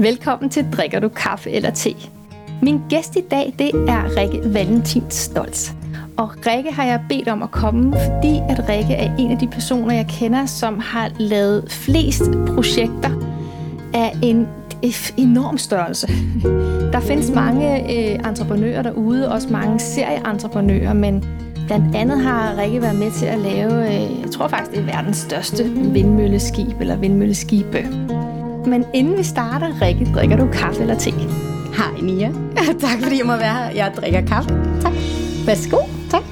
Velkommen til Drikker du kaffe eller te? Min gæst i dag, det er Rikke Valentin Stolz. Og Rikke har jeg bedt om at komme, fordi at Rikke er en af de personer, jeg kender, som har lavet flest projekter af en enorm størrelse. Der findes mange øh, entreprenører derude, også mange serieentreprenører, men blandt andet har Rikke været med til at lave, øh, jeg tror faktisk, det er verdens største vindmølleskib eller vindmølleskibe. Men inden vi starter, Rikke, drikker du kaffe eller te? Hej Nia. tak fordi jeg må være her. Jeg drikker kaffe. Tak. Værsgo. Tak.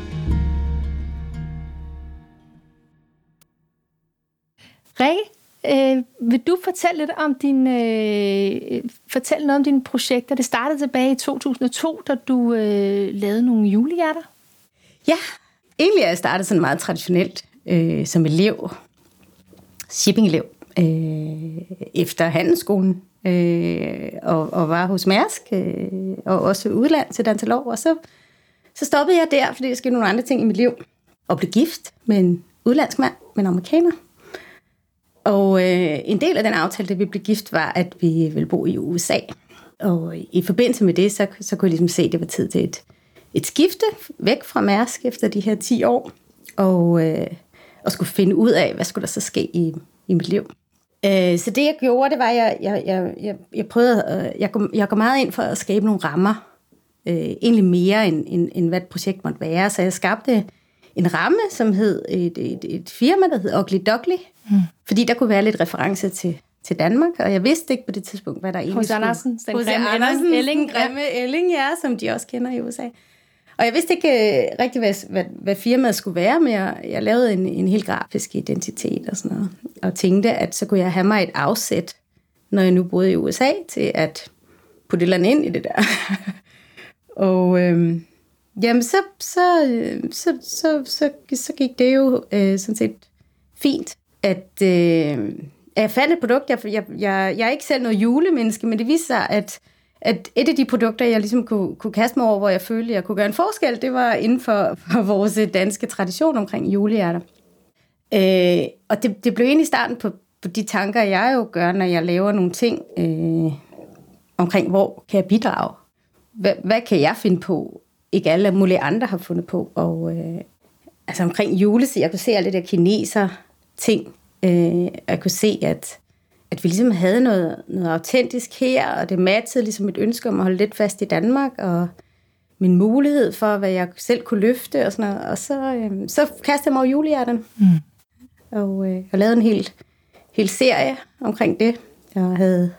Rikke, øh, vil du fortælle lidt om din, øh, fortælle noget om dine projekter? Det startede tilbage i 2002, da du øh, lavede nogle julehjerter. Ja, egentlig er jeg startet sådan meget traditionelt øh, som elev, shipping-elev, øh, efter handelsskolen, øh, og, og var hos Mærsk, øh, og også udland til Dantalov, og så, så stoppede jeg der, fordi der skete nogle andre ting i mit liv, og blev gift med en udlandsk mand, med en amerikaner. Og øh, en del af den aftale, da vi blev gift, var, at vi ville bo i USA. Og i forbindelse med det, så, så kunne jeg ligesom se, at det var tid til et, et skifte væk fra Mærsk efter de her 10 år, og, øh, og skulle finde ud af, hvad skulle der så ske i, i mit liv. Øh, så det jeg gjorde, det var, at jeg, jeg, jeg, jeg, jeg prøvede, øh, jeg, går, jeg går meget ind for at skabe nogle rammer, øh, egentlig mere end, end, end hvad et projekt måtte være. Så jeg skabte en ramme, som hed et, et, et firma, der hed Ugly Duckly, mm. fordi der kunne være lidt reference til, til Danmark, og jeg vidste ikke på det tidspunkt, hvad der egentlig Hos Andersen, den grimme Andersen, Elling, grimme Elling, ja, som de også kender i USA. Og jeg vidste ikke øh, rigtig, hvad, hvad, hvad firmaet skulle være, men jeg, jeg lavede en, en helt grafisk identitet og sådan noget. Og tænkte, at så kunne jeg have mig et afsæt, når jeg nu boede i USA, til at putte et eller andet ind i det der. og øh, jamen, så, så, øh, så, så, så, så gik det jo øh, sådan set fint, at øh, jeg fandt et produkt. Jeg, jeg, jeg, jeg er ikke selv noget julemenneske, men det viser sig, at at et af de produkter, jeg ligesom kunne, kunne kaste mig over, hvor jeg følte, jeg kunne gøre en forskel, det var inden for, for vores danske tradition omkring julehjerter. Øh, og det, det blev egentlig starten på, på de tanker, jeg jo gør, når jeg laver nogle ting øh, omkring, hvor kan jeg bidrage? Hvad, hvad kan jeg finde på? Ikke alle mulige andre har fundet på. Og øh, altså omkring julesig, jeg kunne se alle det der kineser ting. Øh, jeg kunne se, at at vi ligesom havde noget, noget autentisk her, og det matchede ligesom et ønske om at holde lidt fast i Danmark, og min mulighed for, hvad jeg selv kunne løfte og sådan noget. Og så, øh, så kastede jeg mig over julehjerten. Mm. Og øh, jeg lavede en hel, hel serie omkring det. Jeg havde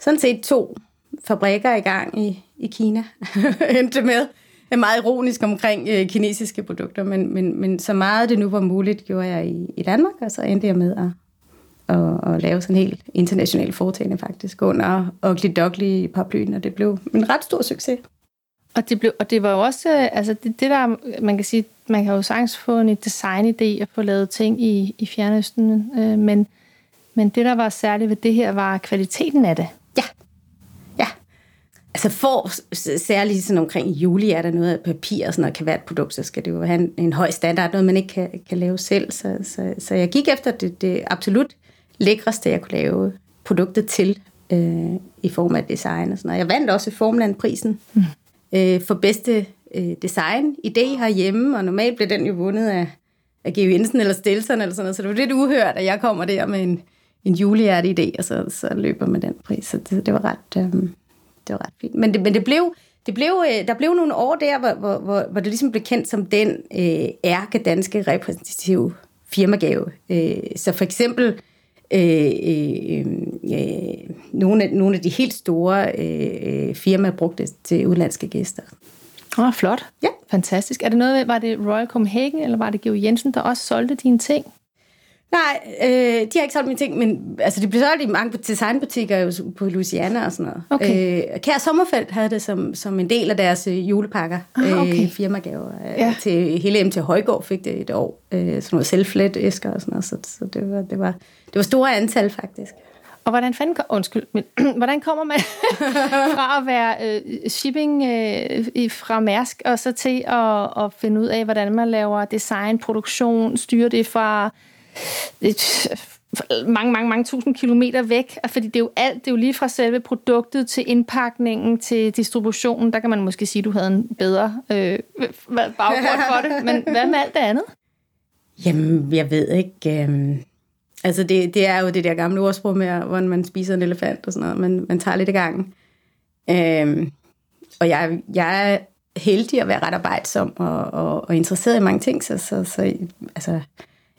sådan set to fabrikker i gang i, i Kina. Endte med er meget ironisk omkring øh, kinesiske produkter, men, men, men så meget det nu var muligt, gjorde jeg i, i Danmark, og så endte jeg med at og, og lave sådan en helt international foretagende faktisk under Ugly Duckly paraplyen, og det blev en ret stor succes. Og det, blev, og det var jo også, altså det, det der, man kan sige, man kan jo sagtens få en designidé og få lavet ting i, i Fjernøsten, øh, men, men det, der var særligt ved det her, var kvaliteten af det. Ja, ja. Altså for særligt sådan omkring juli er der noget af papir og sådan noget, kan være et produkt, så skal det jo have en, en høj standard, noget man ikke kan, kan lave selv. Så, så, så jeg gik efter det, det absolut lækreste, jeg kunne lave produktet til øh, i form af design og sådan noget. Jeg vandt også Formland-prisen mm. øh, for bedste øh, design idé herhjemme, og normalt blev den jo vundet af, af Geo Jensen eller Stelson eller sådan noget, så det var lidt uhørt, at jeg kommer der med en, en julehjerte idé, og så, så løber med den pris, så det, det var ret... Øh, det var ret fint. Men det, men det blev, det blev, øh, der blev nogle år der, hvor, hvor, hvor, hvor det ligesom blev kendt som den øh, ærke danske repræsentative firmagave. Øh, så for eksempel øh, øh, øh, nogle, af, nogle af de helt store øh, øh, firmaer brugte til udlandske gæster. Åh, oh, flot. Ja. Fantastisk. Er det noget, var det Royal Copenhagen, eller var det Geo Jensen, der også solgte dine ting? Nej, øh, de har ikke solgt mine ting, men altså, de blev solgt i mange designbutikker på Louisiana og sådan noget. Okay. Øh, Kær Sommerfelt havde det som, som en del af deres øh, julepakker, ah, okay. øh, firmagaver. Øh, ja. Til hele MT Højgaard fik det et år. Øh, sådan noget selvflet æsker og sådan noget, så, så det, var, det, var, det var store antal faktisk. Og hvordan fanden, undskyld, men hvordan kommer man fra at være øh, shipping øh, fra Mærsk, og så til at, at finde ud af, hvordan man laver design, produktion, styre det fra et mange, mange, mange tusind kilometer væk, fordi det er jo alt, det er jo lige fra selve produktet til indpakningen til distributionen, der kan man måske sige, at du havde en bedre øh, baggrund for det, men hvad med alt det andet? Jamen, jeg ved ikke. Øh, altså, det, det er jo det der gamle ordsprog med, hvordan man spiser en elefant og sådan noget, men man tager lidt i gang. Øh, og jeg, jeg er heldig at være ret arbejdsom og, og, og interesseret i mange ting, så, så, så altså,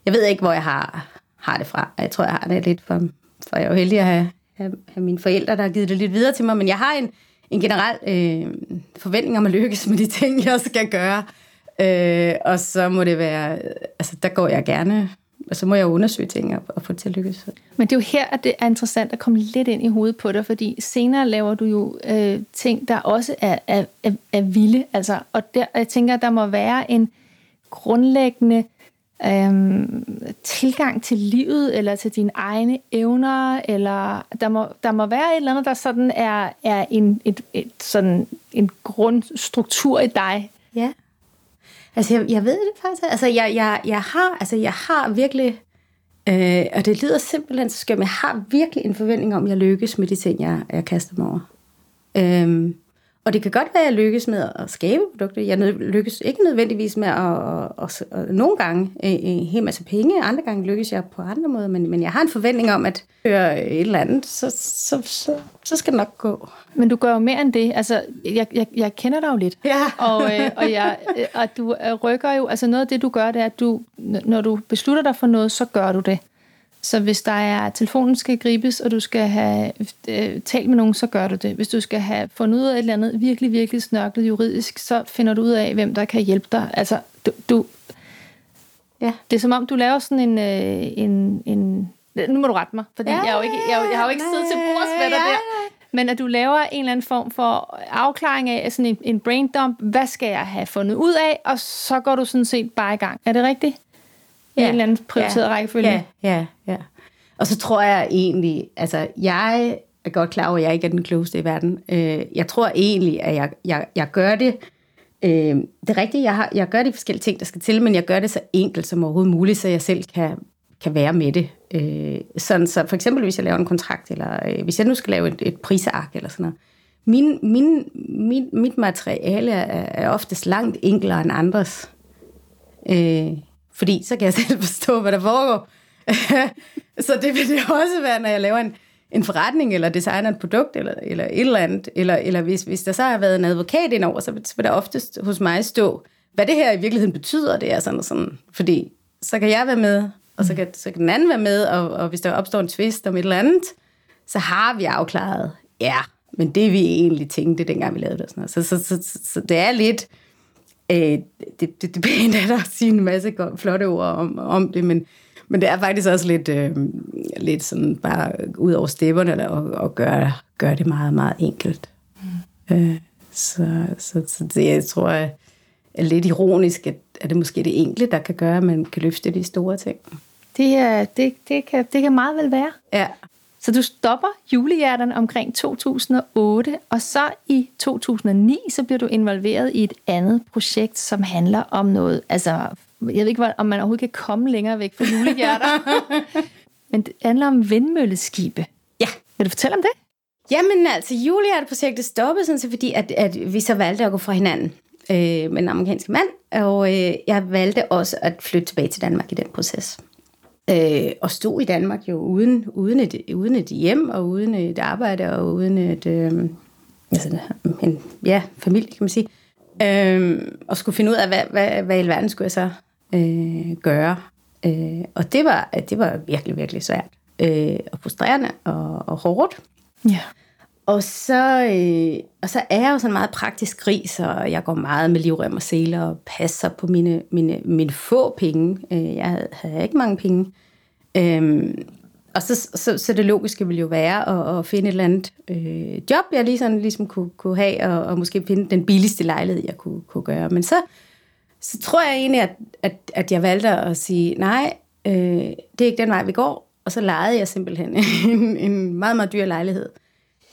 jeg ved ikke, hvor jeg har, har det fra. Jeg tror, jeg har det lidt for, for jeg er jo heldig at have, have, have mine forældre, der har givet det lidt videre til mig, men jeg har en, en generel øh, forventning om at lykkes med de ting, jeg skal gøre. Øh, og så må det være, altså der går jeg gerne, og så må jeg undersøge ting og, og få det til at lykkes. Men det er jo her, at det er interessant at komme lidt ind i hovedet på dig, fordi senere laver du jo øh, ting, der også er, er, er, er vilde. Altså, og der, jeg tænker, der må være en grundlæggende øhm, tilgang til livet, eller til dine egne evner, eller der må, der må være et eller andet, der sådan er, er en, et, et, sådan en grundstruktur i dig. Ja. Altså, jeg, jeg ved det faktisk. Altså, jeg, jeg, jeg, har, altså, jeg har virkelig, øh, og det lyder simpelthen så skønt, men jeg har virkelig en forventning om, at jeg lykkes med de ting, jeg, jeg kaster mig over. Øh, og det kan godt være, at jeg lykkes med at skabe produkter. Jeg lykkes ikke nødvendigvis med at, at, at, at nogle gange en hel masse penge, andre gange lykkes jeg på andre måder, men, men jeg har en forventning om, at høre et eller andet, så, så, så, så skal det nok gå. Men du gør jo mere end det. Altså, jeg, jeg, jeg kender dig jo lidt. Ja. og, øh, og, jeg, øh, og du øh, rykker jo, altså noget af det, du gør, det er, at du, når du beslutter dig for noget, så gør du det. Så hvis der er, telefonen skal gribes, og du skal have øh, talt med nogen, så gør du det. Hvis du skal have fundet ud af et eller andet virkelig, virkelig snørklet juridisk, så finder du ud af, hvem der kan hjælpe dig. Altså, du, du ja. det er som om, du laver sådan en, øh, en, en nu må du rette mig, fordi ja, jeg, er jo ikke, jeg, jeg har jo ikke siddet til bords med dig der. Men at du laver en eller anden form for afklaring af sådan en, en brain dump. Hvad skal jeg have fundet ud af? Og så går du sådan set bare i gang. Er det rigtigt? Ja. en eller anden prioriteret ja. rækkefølge. Ja, ja, ja. Og så tror jeg egentlig, altså jeg er godt klar over, at jeg ikke er den klogeste i verden. Øh, jeg tror egentlig, at jeg, jeg, jeg gør det, øh, det er rigtigt, jeg, har, jeg gør de forskellige ting, der skal til, men jeg gør det så enkelt som overhovedet muligt, så jeg selv kan, kan være med det. Øh, sådan så for eksempel, hvis jeg laver en kontrakt, eller øh, hvis jeg nu skal lave et, et prisark eller sådan noget, min, min, min, mit materiale er, er oftest langt enklere end andres. Øh, fordi så kan jeg selv forstå, hvad der foregår. så det vil det også være, når jeg laver en, en forretning, eller designer et produkt, eller, eller et eller andet. Eller, eller hvis, hvis der så har været en advokat indover, så vil der oftest hos mig stå, hvad det her i virkeligheden betyder, det er sådan og sådan. Fordi så kan jeg være med, og så kan, så kan den anden være med, og, og hvis der opstår en tvist om et eller andet, så har vi afklaret, ja, men det vi egentlig tænkte, dengang vi lavede det. Sådan Så, så, så, så, så det er lidt Øh, det, det, det pænt er der at sige en masse flotte ord om, om det, men, men det er faktisk også lidt, øh, lidt sådan bare ud over stepperne og, og gøre, gøre det meget, meget enkelt. Mm. Øh, så, så, så det, jeg tror, er, er lidt ironisk, at, at det måske det enkle, der kan gøre, at man kan løfte de store ting. Det, det, det, kan, det kan meget vel være. Ja. Så du stopper julehjerterne omkring 2008, og så i 2009, så bliver du involveret i et andet projekt, som handler om noget, altså, jeg ved ikke, om man overhovedet kan komme længere væk fra julehjerter, men det handler om vindmølleskibe. Ja. Vil du fortælle om det? Jamen altså, julehjerteprojektet stoppede sådan, så fordi, at, at vi så valgte at gå fra hinanden øh, med en amerikansk mand, og øh, jeg valgte også at flytte tilbage til Danmark i den proces øh, og stod i Danmark jo uden, uden, et, uden et hjem, og uden et arbejde, og uden et, øh, altså, en ja, familie, kan man sige. Øh, og skulle finde ud af, hvad, hvad, hvad i verden skulle jeg så øh, gøre. Øh, og det var, det var virkelig, virkelig svært. Øh, og frustrerende og, og hårdt. Ja. Og så, øh, og så er jeg jo sådan meget praktisk gris, og jeg går meget med livrem og seler og passer på mine, mine, mine få penge. Øh, jeg havde, havde ikke mange penge. Øh, og så, så, så det logiske ville jo være at, at finde et eller andet øh, job, jeg lige sådan, ligesom kunne, kunne have, og, og måske finde den billigste lejlighed, jeg kunne, kunne gøre. Men så, så tror jeg egentlig, at, at, at jeg valgte at sige, nej, øh, det er ikke den vej, vi går. Og så lejede jeg simpelthen en, en meget, meget dyr lejlighed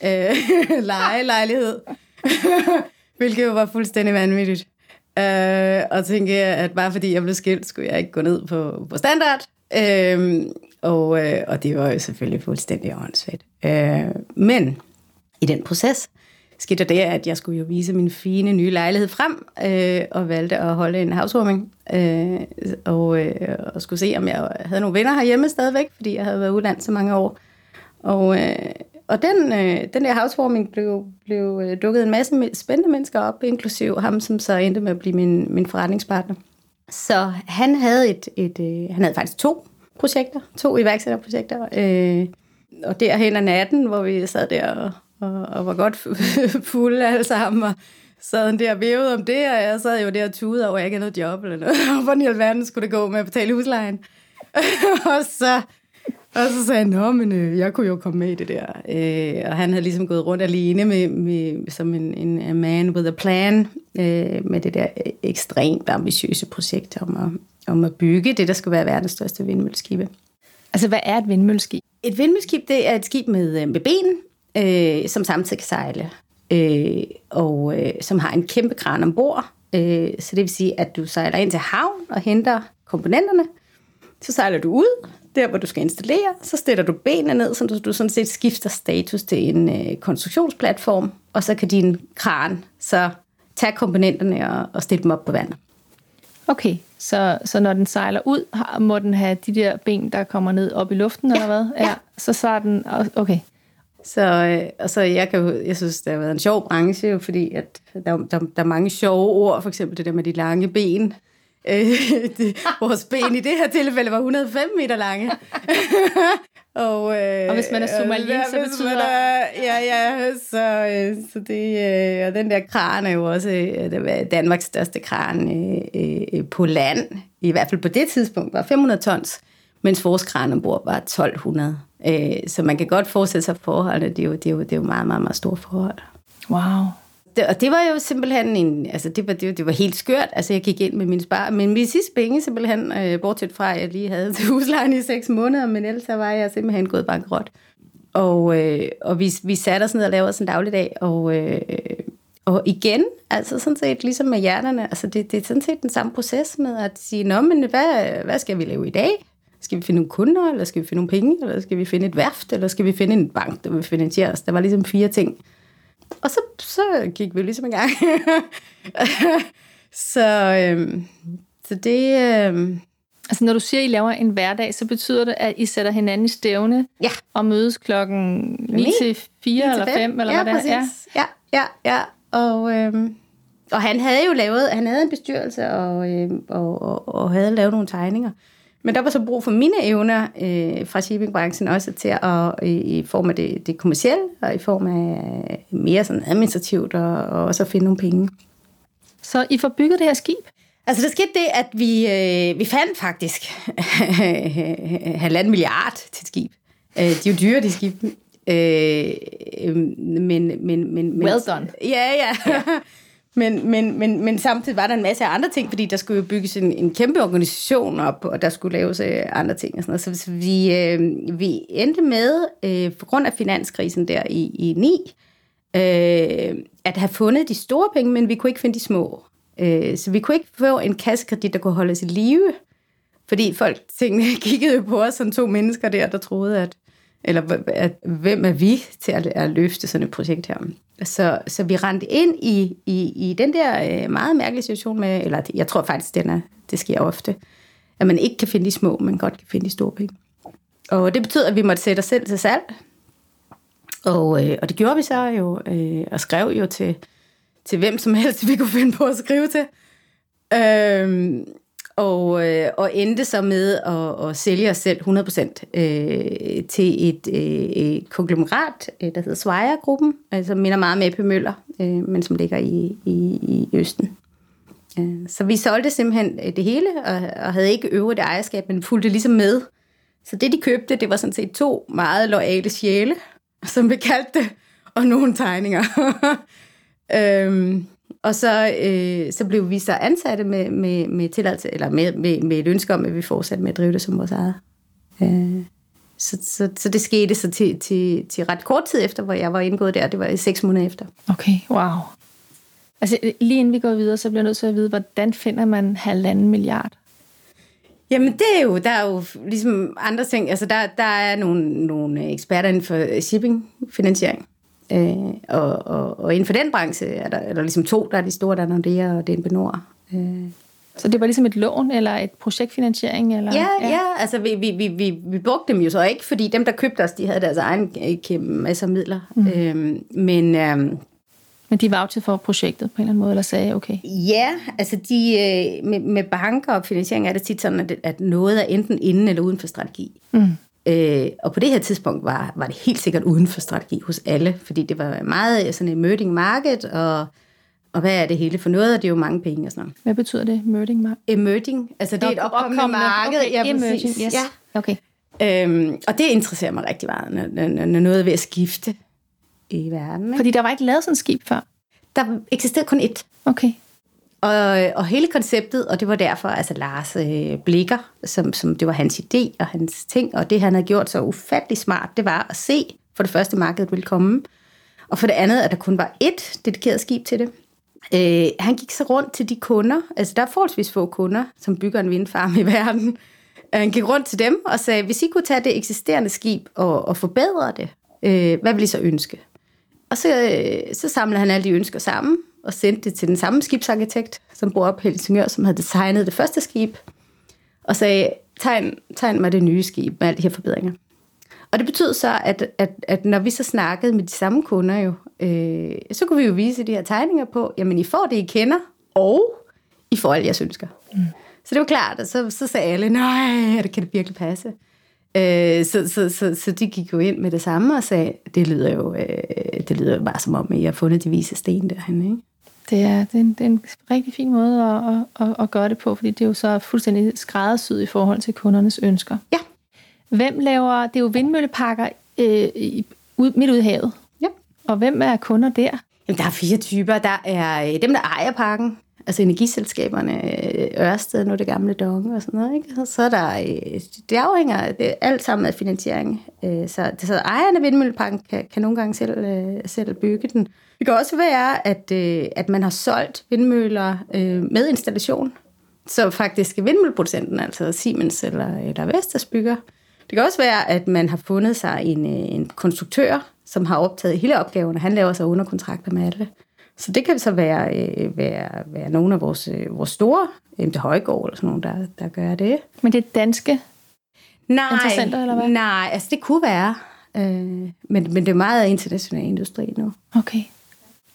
øh, lejelejlighed, hvilket jo var fuldstændig vanvittigt. Øh, og tænkte at bare fordi jeg blev skilt, skulle jeg ikke gå ned på, på standard. Øh, og, øh, og det var jo selvfølgelig fuldstændig åndssvagt. Øh, men i den proces skete der det, at jeg skulle jo vise min fine nye lejlighed frem, øh, og valgte at holde en housewarming, øh, og, øh, og skulle se, om jeg havde nogle venner herhjemme stadigvæk, fordi jeg havde været udland så mange år. Og, øh, og den, øh, den der housewarming blev, blev øh, dukket en masse spændende mennesker op, inklusiv ham, som så endte med at blive min, min forretningspartner. Så han havde et, et øh, han havde faktisk to projekter, to iværksætterprojekter. Øh, og derhen af natten, hvor vi sad der og, og, og var godt fulde alle sammen, og sad der og vævede om det, og jeg sad jo der og tude over, at jeg ikke havde noget job eller noget. Hvordan i alverden skulle det gå med at betale huslejen? og så og så sagde han, men øh, jeg kunne jo komme med i det der. Øh, og han havde ligesom gået rundt alene med, med, som en, en man with a plan øh, med det der ekstremt ambitiøse projekt om at, om at bygge det, der skulle være verdens største vindmølleskibe. Altså, hvad er et vindmølleskib? Et vindmølleskib, det er et skib med, øh, med ben, øh, som samtidig kan sejle, øh, og øh, som har en kæmpe kran ombord. Øh, så det vil sige, at du sejler ind til havn og henter komponenterne, så sejler du ud, der hvor du skal installere, så stiller du benene ned, så du, du sådan set skifter status til en øh, konstruktionsplatform, og så kan din kran så tage komponenterne og, og stille dem op på vandet. Okay, så, så når den sejler ud, må den have de der ben, der kommer ned op i luften, ja, eller hvad? Ja. ja. Så så er den, okay. Så, øh, og så jeg, kan jeg synes, det har været en sjov branche, fordi at der, der, der er mange sjove ord, for eksempel det der med de lange ben. Øh, det, vores ben i det her tilfælde var 105 meter lange. og, øh, og hvis man er somalier, så betyder... Man er, ja, ja, så, øh, så det, øh, og den der kran er jo også øh, Danmarks største kran øh, øh, på land. I hvert fald på det tidspunkt var 500 tons, mens vores kran ombord var 1200. Øh, så man kan godt forestille sig forholdene. Det er jo, det er jo, det er jo meget, meget, meget store forhold. Wow det, og det var jo simpelthen en, altså det var, det, det var helt skørt. Altså jeg gik ind med min spar, men min sidste penge simpelthen, øh, bortset fra, at jeg lige havde til huslejen i seks måneder, men ellers var jeg simpelthen gået bankrot. Og, øh, og vi, vi satte os ned og lavede os en dagligdag, og, øh, og igen, altså sådan set ligesom med hjerterne, altså det, det er sådan set den samme proces med at sige, nå, men hvad, hvad skal vi lave i dag? Skal vi finde nogle kunder, eller skal vi finde nogle penge, eller skal vi finde et værft, eller skal vi finde en bank, der vil finansiere os? Der var ligesom fire ting. Og så, så gik vi ligesom i gang. så, øhm, så det... Øhm, Altså når du siger, at I laver en hverdag, så betyder det, at I sætter hinanden i stævne ja. og mødes klokken 9 til 4 eller 5, eller ja, hvad det er? Ja, ja, ja, ja. Og, øhm, og han havde jo lavet, han havde en bestyrelse og, øhm, og, og, og havde lavet nogle tegninger. Men der var så brug for mine evner øh, fra shippingbranchen også til at, i, i form af det, det kommercielle, og i form af mere sådan administrativt, og, og også at finde nogle penge. Så I får bygget det her skib? Altså, der skete det, at vi, øh, vi fandt faktisk halvanden milliard til et skib. Øh, de er jo dyre, de skib. Øh, men, men, men, well done. Ja, ja. ja. Men, men, men, men samtidig var der en masse andre ting, fordi der skulle jo bygges en, en kæmpe organisation op, og der skulle laves øh, andre ting og sådan noget. Så vi, øh, vi endte med, øh, på grund af finanskrisen der i, i 9, øh, at have fundet de store penge, men vi kunne ikke finde de små. Øh, så vi kunne ikke få en kassekredit, der kunne holde os i live, fordi folk tænkte, kiggede på os som to mennesker der, der troede, at eller at, hvem er vi til at, at løfte sådan et projekt her. Så, så vi rendte ind i, i, i den der øh, meget mærkelige situation med, eller jeg tror faktisk, den er, det sker ofte, at man ikke kan finde de små, men godt kan finde de store penge. Og det betyder, at vi måtte sætte os selv til salg. Og, øh, og det gjorde vi så jo, øh, og skrev jo til, til hvem som helst, vi kunne finde på at skrive til. Øh, og, øh, og endte så med at, at sælge os selv 100% øh, til et, øh, et konglomerat, øh, der hedder Svejer-gruppen, øh, altså som minder meget med Eppe Møller, øh, men som ligger i, i, i Østen. Øh, så vi solgte simpelthen øh, det hele, og, og havde ikke øvrigt ejerskab, men fulgte ligesom med. Så det, de købte, det var sådan set to meget loyale sjæle, som vi kaldte det, og nogle tegninger. øhm, og så, øh, så blev vi så ansatte med, med, med tilladelse, eller med, med, med et ønske om, at vi fortsatte med at drive det som vores eget. Øh, så, så, så det skete så til, til, til ret kort tid efter, hvor jeg var indgået der. Det var i seks måneder efter. Okay, wow. Altså lige inden vi går videre, så bliver jeg nødt til at vide, hvordan finder man halvanden milliard? Jamen, det er jo, der er jo ligesom andre ting. Altså, der, der er nogle, nogle eksperter inden for shipping-finansiering. Øh, og, og, og inden for den branche er der, er der ligesom to, der er de store, der er Nordea og DNB Nord. Øh. Så det var ligesom et lån eller et projektfinansiering? Eller? Ja, ja, ja, altså vi, vi, vi, vi, vi brugte dem jo så ikke, fordi dem, der købte os, de havde deres egen kæmpe masse midler. Mm. Øhm, men, øhm, men de var jo til for projektet på en eller anden måde, eller sagde, okay? Ja, altså de, øh, med, med banker og finansiering er det tit sådan, at, at noget er enten inden eller uden for strategi. Mm. Øh, og på det her tidspunkt var, var det helt sikkert uden for strategi hos alle, fordi det var meget sådan et emerging market, og, og hvad er det hele for noget, og det er jo mange penge og sådan noget. Hvad betyder det, emerging market? Emerging, altså det er et opkommende, marked. Okay, ja, emerging, yes. Ja. Okay. Øhm, og det interesserer mig rigtig meget, når, når, når noget er ved at skifte i verden. Ikke? Fordi der var ikke lavet sådan et skib før? Der eksisterede kun ét. Okay. Og, og hele konceptet, og det var derfor, altså Lars øh, Blikker, som, som det var hans idé og hans ting, og det han havde gjort så ufattelig smart, det var at se, for det første markedet ville komme, og for det andet, at der kun var ét dedikeret skib til det. Øh, han gik så rundt til de kunder, altså der er forholdsvis få kunder, som bygger en vindfarm i verden. Han gik rundt til dem og sagde, hvis I kunne tage det eksisterende skib og, og forbedre det, øh, hvad vil I så ønske? Og så, øh, så samlede han alle de ønsker sammen, og sendte det til den samme skibsarkitekt, som bor op i Helsingør, som havde designet det første skib, og sagde, tegn, tegn mig det nye skib med alle de her forbedringer. Og det betød så, at, at, at når vi så snakkede med de samme kunder jo, øh, så kunne vi jo vise de her tegninger på, jamen I får det, I kender, og I får alle jeres ønsker. Mm. Så det var klart, og så, så sagde alle, nej, det kan det virkelig passe. Øh, så, så, så, så de gik jo ind med det samme og sagde, det lyder jo, øh, det lyder jo bare som om, I har fundet de vise sten derhen, ikke? Det er, det, er en, det er en rigtig fin måde at, at, at gøre det på, fordi det er jo så fuldstændig skræddersyet i forhold til kundernes ønsker. Ja. Hvem laver, det er jo vindmøllepakker øh, ud, midt ude i havet. Ja. Og hvem er kunder der? Jamen, der er fire typer. Der er dem, der ejer parken, altså energiselskaberne, øh, Ørsted, nu det gamle Dong og sådan noget. Ikke? Så er der, øh, det afhænger det alt sammen af finansiering. Øh, så, så ejerne af vindmølleparken kan, kan nogle gange selv, selv bygge den. Det kan også være, at, at man har solgt vindmøller med installation. Så faktisk vindmølleproducenten, altså Siemens eller, eller Vestas bygger. Det kan også være, at man har fundet sig en, en konstruktør, som har optaget hele opgaven, og han laver sig underkontrakter med alle. Så det kan så være, øh, være, være nogle af vores, øh, vores store, MT Højgaard eller sådan nogle, der, der gør det. Men det er danske nej, interessenter, eller hvad? Nej, altså det kunne være. Øh, men, men det er meget international industri nu. Okay.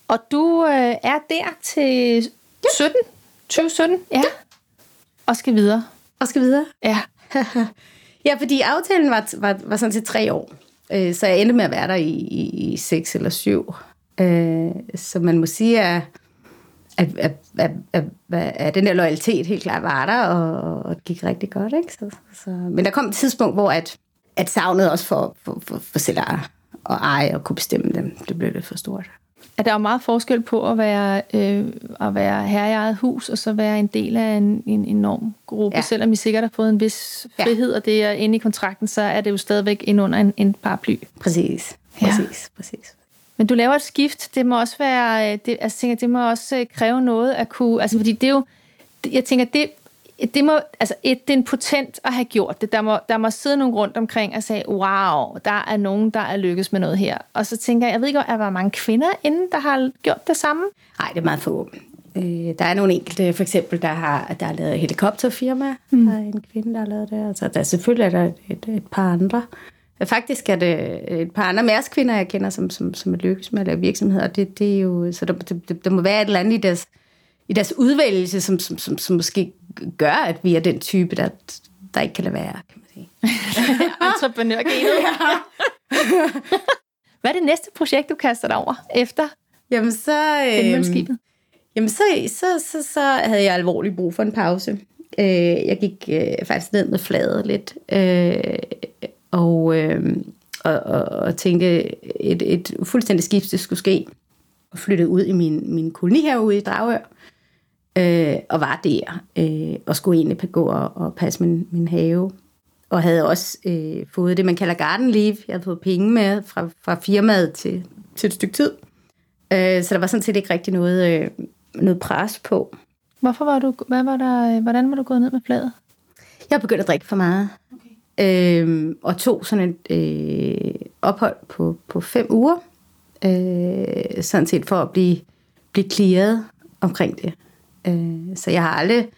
Og du øh, er der til 17? 2017? Ja. ja. Og skal videre. Og skal videre. Ja. ja, fordi aftalen var, var, var sådan til tre år. Øh, så jeg endte med at være der i, i, i seks eller syv. Øh, så man må sige, at, at, at, at, at, at den der loyalitet helt klart var der, og, og det gik rigtig godt. Ikke? Så, så, men der kom et tidspunkt, hvor at, at savnet også for, for, for, for selv at, at eje og kunne bestemme dem, det blev lidt for stort. Er der jo meget forskel på at være, øh, at være herre i eget hus, og så være en del af en, en enorm gruppe, ja. selvom I sikkert har fået en vis frihed, ja. og det er inde i kontrakten, så er det jo stadigvæk ind under en, en paraply. Præcis, præcis, ja. præcis. Men du laver et skift, det må også være, det, altså, tænker, det må også øh, kræve noget at kunne, altså fordi det er jo, jeg tænker, det, det må, altså et, det er en potent at have gjort det. Der må, der må sidde nogen rundt omkring og sige, wow, der er nogen, der er lykkes med noget her. Og så tænker jeg, jeg ved ikke, er der mange kvinder inden, der har gjort det samme? Nej, det er meget få. Øh, der er nogle enkelte, for eksempel, der har, der har lavet helikopterfirma. Mm. Der er en kvinde, der har lavet det. Altså, der er selvfølgelig er der et, et par andre. Faktisk er det et par andre mærskvinder, jeg kender, som, som, som er lykkes med at lave virksomheder. Det, det er jo, så der, det, der må være et eller andet i deres, i deres udvælgelse, som, som, som, som måske gør, at vi er den type, der, der ikke kan lade være, kan man sige. Entreprenørgenet. ja. Hvad er det næste projekt, du kaster dig over efter jamen så, øh, Jamen så, så, så, så havde jeg alvorligt brug for en pause. Øh, jeg gik øh, faktisk ned med fladet lidt. Øh, og, øh, og, og, og tænkte, et, et fuldstændig skifte skulle ske. Og flyttede ud i min, min kolonihave ude i Dragør. Øh, og var der. Øh, og skulle egentlig gå og, og passe min, min have. Og havde også øh, fået det, man kalder garden leave. Jeg havde fået penge med fra, fra firmaet til, til et stykke tid. Øh, så der var sådan set ikke rigtig noget, øh, noget pres på. Hvorfor var du, hvad var der, hvordan var du gået ned med fladet? Jeg begyndte at drikke for meget øh, og tog sådan et øh, ophold på, på fem uger. Øh, sådan set for at blive, blive clearet omkring det. Øh, så jeg har aldrig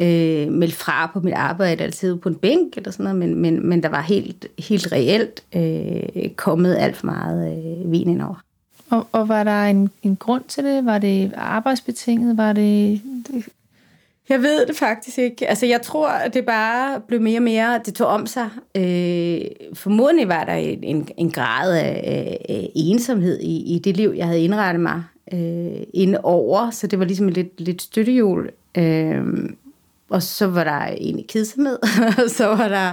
øh, meldt fra på mit arbejde, eller siddet på en bænk eller sådan noget, men, men, men der var helt, helt reelt øh, kommet alt for meget øh, vin indover. Og, og var der en, en grund til det? Var det arbejdsbetinget? Var det... Jeg ved det faktisk ikke. Altså, jeg tror, at det bare blev mere og mere, det tog om sig. Øh, formodentlig var der en, en grad af, af ensomhed i, i det liv, jeg havde indrettet mig øh, ind over, så det var ligesom et lidt, lidt støttehjul. Øh, og så var der en kedsomhed, og så var der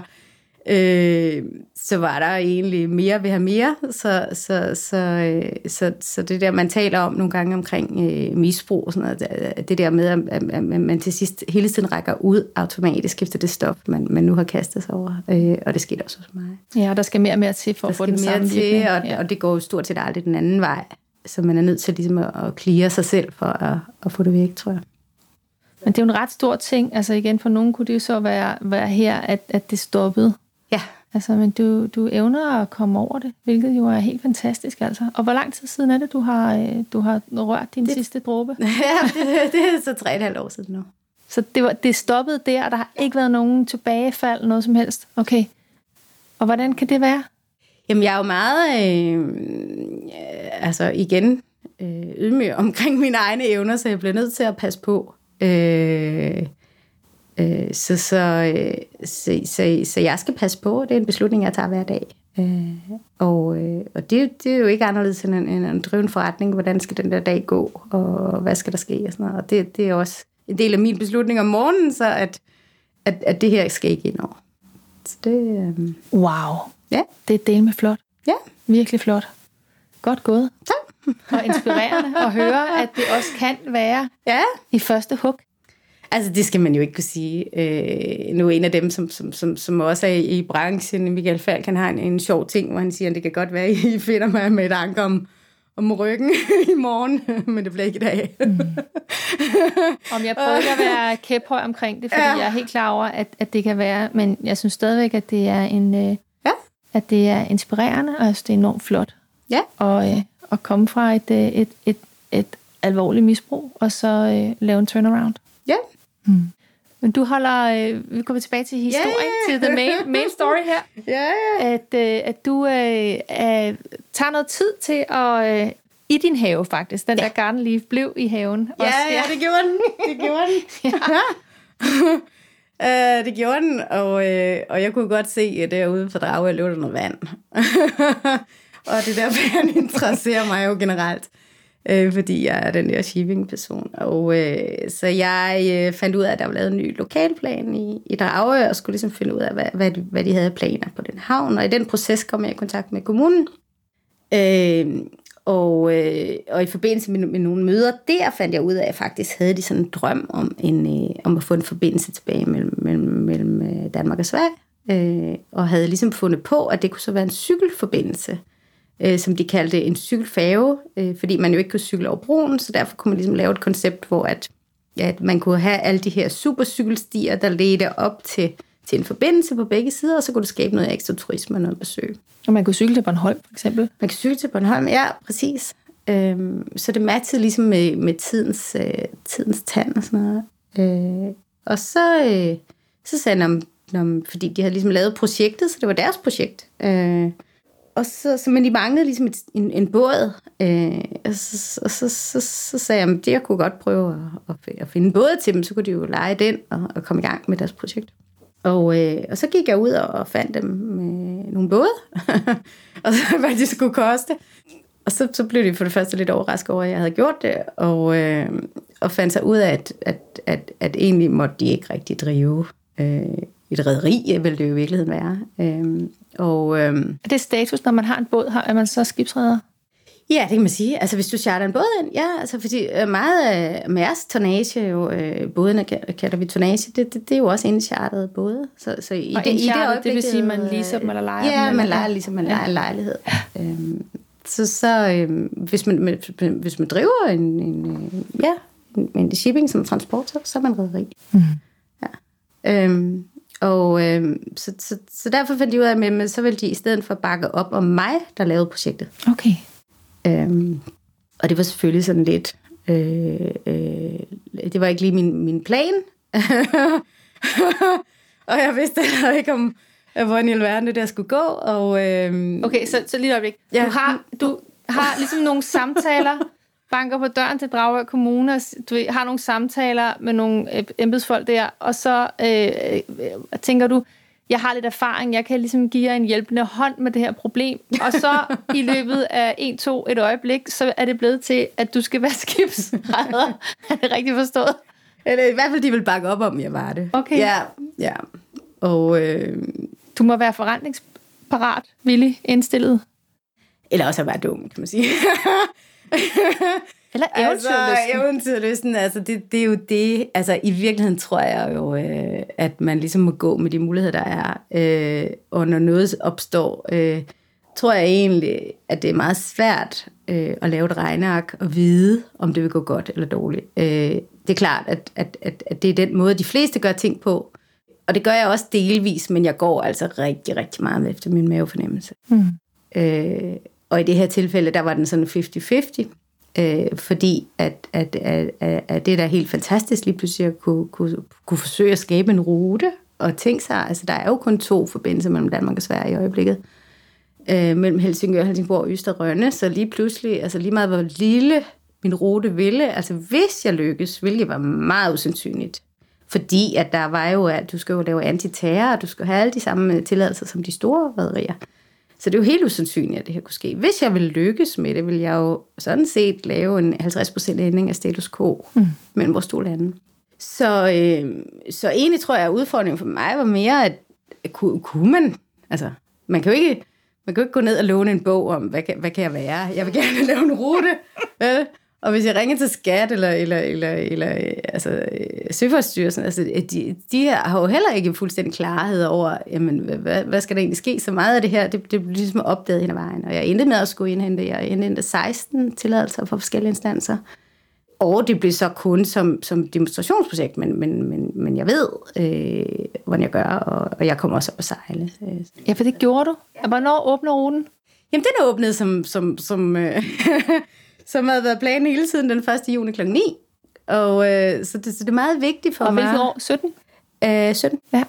øh, så var der egentlig mere ved have mere. Så, så, så, øh, så, så det der, man taler om nogle gange omkring øh, misbrug, og sådan noget, det der med, at, at man til sidst hele tiden rækker ud automatisk efter det stof, man, man nu har kastet sig over. Øh, og det skete også hos mig. Ja, der skal mere og mere til for der at få den mere til, og, ja. og det går jo stort set aldrig den anden vej. Så man er nødt til ligesom at, at clear sig selv for at, at få det væk, tror jeg. Men det er jo en ret stor ting. Altså igen, for nogen kunne det jo så være, være her, at, at det stoppede. Altså, men du, du evner at komme over det, hvilket jo er helt fantastisk, altså. Og hvor lang tid siden er det, du har, øh, du har rørt din det, sidste dråbe? ja, det, det er så tre og et halvt år siden nu. Så det, var, det stoppede der, og der har ikke været nogen tilbagefald, noget som helst? Okay. Og hvordan kan det være? Jamen, jeg er jo meget, øh, altså igen, øh, ydmyg omkring mine egne evner, så jeg bliver nødt til at passe på. Øh, øh, så, så, øh, så, så, så jeg skal passe på, det er en beslutning, jeg tager hver dag. Øh, og øh, og det, det er jo ikke anderledes end en, end en driven forretning, hvordan skal den der dag gå, og hvad skal der ske, og sådan noget. Og det, det er også en del af min beslutning om morgenen, så at, at, at det her skal ikke ind over. Så det, øh, wow. Ja. Det er del med flot. Ja. Virkelig flot. Godt gået. Tak. og inspirerende at høre, at det også kan være ja. i første hug. Altså, det skal man jo ikke kunne sige. Øh, nu er en af dem, som, som, som, som også er i branchen, Michael Falk, han har en, en sjov ting, hvor han siger, at det kan godt være, at I finder mig med et anker om, om ryggen i morgen, men det bliver ikke i dag. mm. Om jeg prøver at være kæphøj omkring det, fordi ja. jeg er helt klar over, at, at det kan være, men jeg synes stadigvæk, at det er en, øh, ja. at det er inspirerende, og jeg synes, det er enormt flot. Ja. Og, øh, at komme fra et, øh, et, et, et alvorligt misbrug, og så øh, lave en turnaround. Ja. Mm. Men du holder, øh, vi kommer tilbage til historien, yeah. til the main, main story her. Yeah. At, øh, at du øh, øh, tager noget tid til at, øh, i din have faktisk, den ja. der garden leaf blev i haven. Ja, også, ja, ja, det gjorde den. Det gjorde den. ja. uh, det gjorde den, og, uh, og jeg kunne godt se at derude for Drage, at løb der noget vand. og det er derfor, han interesserer mig jo generelt øh, fordi jeg er den der shipping-person. Og øh, så jeg øh, fandt ud af, at der var lavet en ny lokalplan i, i Dragø, og skulle ligesom finde ud af, hvad, hvad, de, hvad de havde planer på den havn. Og i den proces kom jeg i kontakt med kommunen. Øh, og, øh, og i forbindelse med, med nogle møder der fandt jeg ud af, at jeg faktisk havde de sådan en drøm om, en, øh, om at få en forbindelse tilbage mellem, mellem, mellem øh, Danmark og Sverige. Øh, og havde ligesom fundet på, at det kunne så være en cykelforbindelse øh, som de kaldte en cykelfave, øh, fordi man jo ikke kunne cykle over broen, så derfor kunne man ligesom lave et koncept, hvor at, at man kunne have alle de her supercykelstier, der ledte op til, til en forbindelse på begge sider, og så kunne det skabe noget ekstra turisme og noget besøg. Og man kunne cykle til Bornholm, for eksempel? Man kan cykle til Bornholm, ja, præcis. Øhm, så det matchede ligesom med, med tidens, øh, tidens tand og sådan noget. Øh, og så, øh, så sagde han, fordi de havde ligesom lavet projektet, så det var deres projekt. Øh, og så, så, men de manglede ligesom et, en, en båd. Øh, og så, og så, så, så sagde jeg, at jeg kunne godt prøve at, at, finde en båd til dem, så kunne de jo lege den og, og komme i gang med deres projekt. Og, øh, og så gik jeg ud og fandt dem med nogle både, og så, hvad de skulle koste. Og så, så blev de for det første lidt overrasket over, at jeg havde gjort det, og, øh, og fandt sig ud af, at, at, at, at egentlig måtte de ikke rigtig drive øh, et rederi, vil det jo i virkeligheden være. Øh, og, øhm, er det status, når man har en båd, er man så skibsredder? Ja, det kan man sige. Altså, hvis du charter en båd ind, ja, altså, fordi øh, meget af Mærs tonnage, jo, øh, bådene kalder vi tonnage, det, det, det er jo også indchartede både. Så, så i og det, i det, øjeblik, det vil sige, at man leaser dem eller leger ja, dem? Ja, man leger ligesom man leger en lejlighed. Øhm, så så øhm, hvis, man, hvis man driver en, en, øh, ja, en, en shipping som transport, så, så er man rederi. Mm. Ja. Øhm, Og øh, så, så, så derfor fandt de ud af, at så ville de i stedet for bakke op om mig, der lavede projektet. Okay. Øhm, og det var selvfølgelig sådan lidt... Øh, øh, det var ikke lige min, min plan. og jeg vidste heller ikke, om, hvordan i alverden det der skulle gå. Og, øh, okay, så, så lige et øjeblik. Ja. Du, har, du har ligesom nogle samtaler, banker på døren til Dragør Kommune, og du har nogle samtaler med nogle øh, embedsfolk der, og så øh, øh, tænker du, jeg har lidt erfaring, jeg kan ligesom give jer en hjælpende hånd med det her problem. Og så i løbet af en, to, et øjeblik, så er det blevet til, at du skal være skibsredder. er det rigtigt forstået? Eller i hvert fald, de vil bakke op om, jeg var det. Okay. Ja, ja. Og, øh, du må være forretningsparat, villig, indstillet. Eller også at være dum, kan man sige. Eller eventyrlysten. Altså, eventyrlysten, altså det, det er jo det. Altså i virkeligheden tror jeg jo, øh, at man ligesom må gå med de muligheder, der er. Øh, og når noget opstår, øh, tror jeg egentlig, at det er meget svært øh, at lave et regneark og vide, om det vil gå godt eller dårligt. Øh, det er klart, at, at, at, at det er den måde, de fleste gør ting på. Og det gør jeg også delvis, men jeg går altså rigtig, rigtig meget efter min mavefornemmelse. Mm. Øh, og i det her tilfælde, der var den sådan 50-50 øh, fordi at, at, at, at det der er helt fantastisk lige pludselig at kunne, kunne, kunne forsøge at skabe en rute og tænke sig, altså der er jo kun to forbindelser mellem Danmark og Sverige i øjeblikket, øh, mellem Helsingør, Helsingborg og Øster Rønne, så lige pludselig, altså lige meget hvor lille min rute ville, altså hvis jeg lykkes, hvilket var meget usandsynligt, fordi at der var jo, at du skal jo lave antiterror, og du skal have alle de samme tilladelser som de store rederier. Så det er jo helt usandsynligt, at det her kunne ske. Hvis jeg ville lykkes med det, ville jeg jo sådan set lave en 50% ændring af status quo mm. mellem vores to lande. Så, øh, så egentlig tror jeg, at udfordringen for mig var mere, at, kunne, kunne man, altså man kan jo ikke, man kan jo ikke gå ned og låne en bog om, hvad kan, hvad kan jeg være? Jeg vil gerne lave en rute. Vel? Og hvis jeg ringer til skat eller, eller, eller, eller altså, Søfartsstyrelsen, altså, de, de har jo heller ikke fuldstændig klarhed over, jamen, hvad, hvad skal der egentlig ske? Så meget af det her, det, det blev ligesom opdaget hen ad vejen. Og jeg endte med at skulle indhente, jeg indhente 16 tilladelser fra forskellige instanser. Og det blev så kun som, som demonstrationsprojekt, men, men, men, men jeg ved, øh, hvordan jeg gør, og, og jeg kommer også op at sejle. Ja, for det gjorde du. Hvornår åbner ruten? Jamen, den er åbnet som, som, som øh, som havde været planen hele tiden den 1. juni kl. 9. Og øh, så, det, så det er meget vigtigt for og mig. Og hvilket år? 17? Øh, 17. Ja.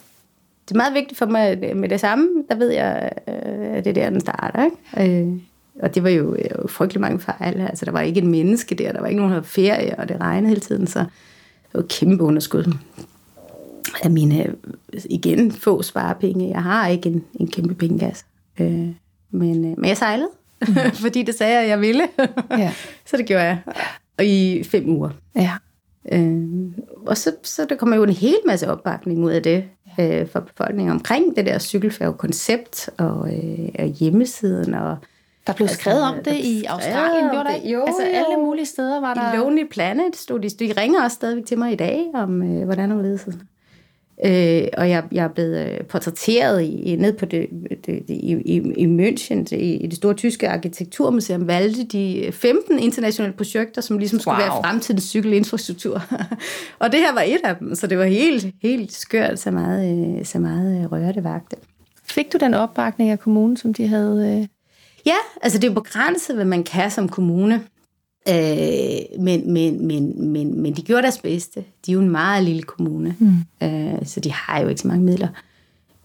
Det er meget vigtigt for mig med det samme. Der ved jeg, øh, at det er der, den starter. Ikke? Øh, og det var jo, jo frygtelig mange fejl. Altså, der var ikke en menneske der. Der var ikke nogen, der havde ferie, og det regnede hele tiden. Så det var kæmpe underskud af mine, igen, få sparepenge. Jeg har ikke en, en kæmpe pengegas. Øh, men, øh, men jeg sejlede. fordi det sagde jeg, at jeg ville. ja. Så det gjorde jeg. Og i fem uger. Ja. Øh, og så, så der kommer jo en hel masse opbakning ud af det øh, for befolkningen omkring det der cykelfærge-koncept og, øh, og hjemmesiden. Og, der blev skrevet altså, om det i Australien, gjorde der ikke? Jo, altså alle mulige steder var der... I Lonely Planet stod de, de ringer også stadigvæk til mig i dag om, øh, hvordan det ledes. Øh, og jeg, jeg er blevet øh, portrætteret i, ned på det, det, det, i, i, i München, i, i det store tyske arkitekturmuseum, valgte de 15 internationale projekter, som ligesom skulle wow. være fremtidens cykelinfrastruktur. og det her var et af dem, så det var helt, helt skørt, så meget, øh, så meget øh, det vagte. Fik du den opbakning af kommunen, som de havde... Øh... Ja, altså det er jo begrænset, hvad man kan som kommune. Øh, men, men, men, men, men de gjorde deres bedste. De er jo en meget lille kommune, mm. øh, så de har jo ikke så mange midler.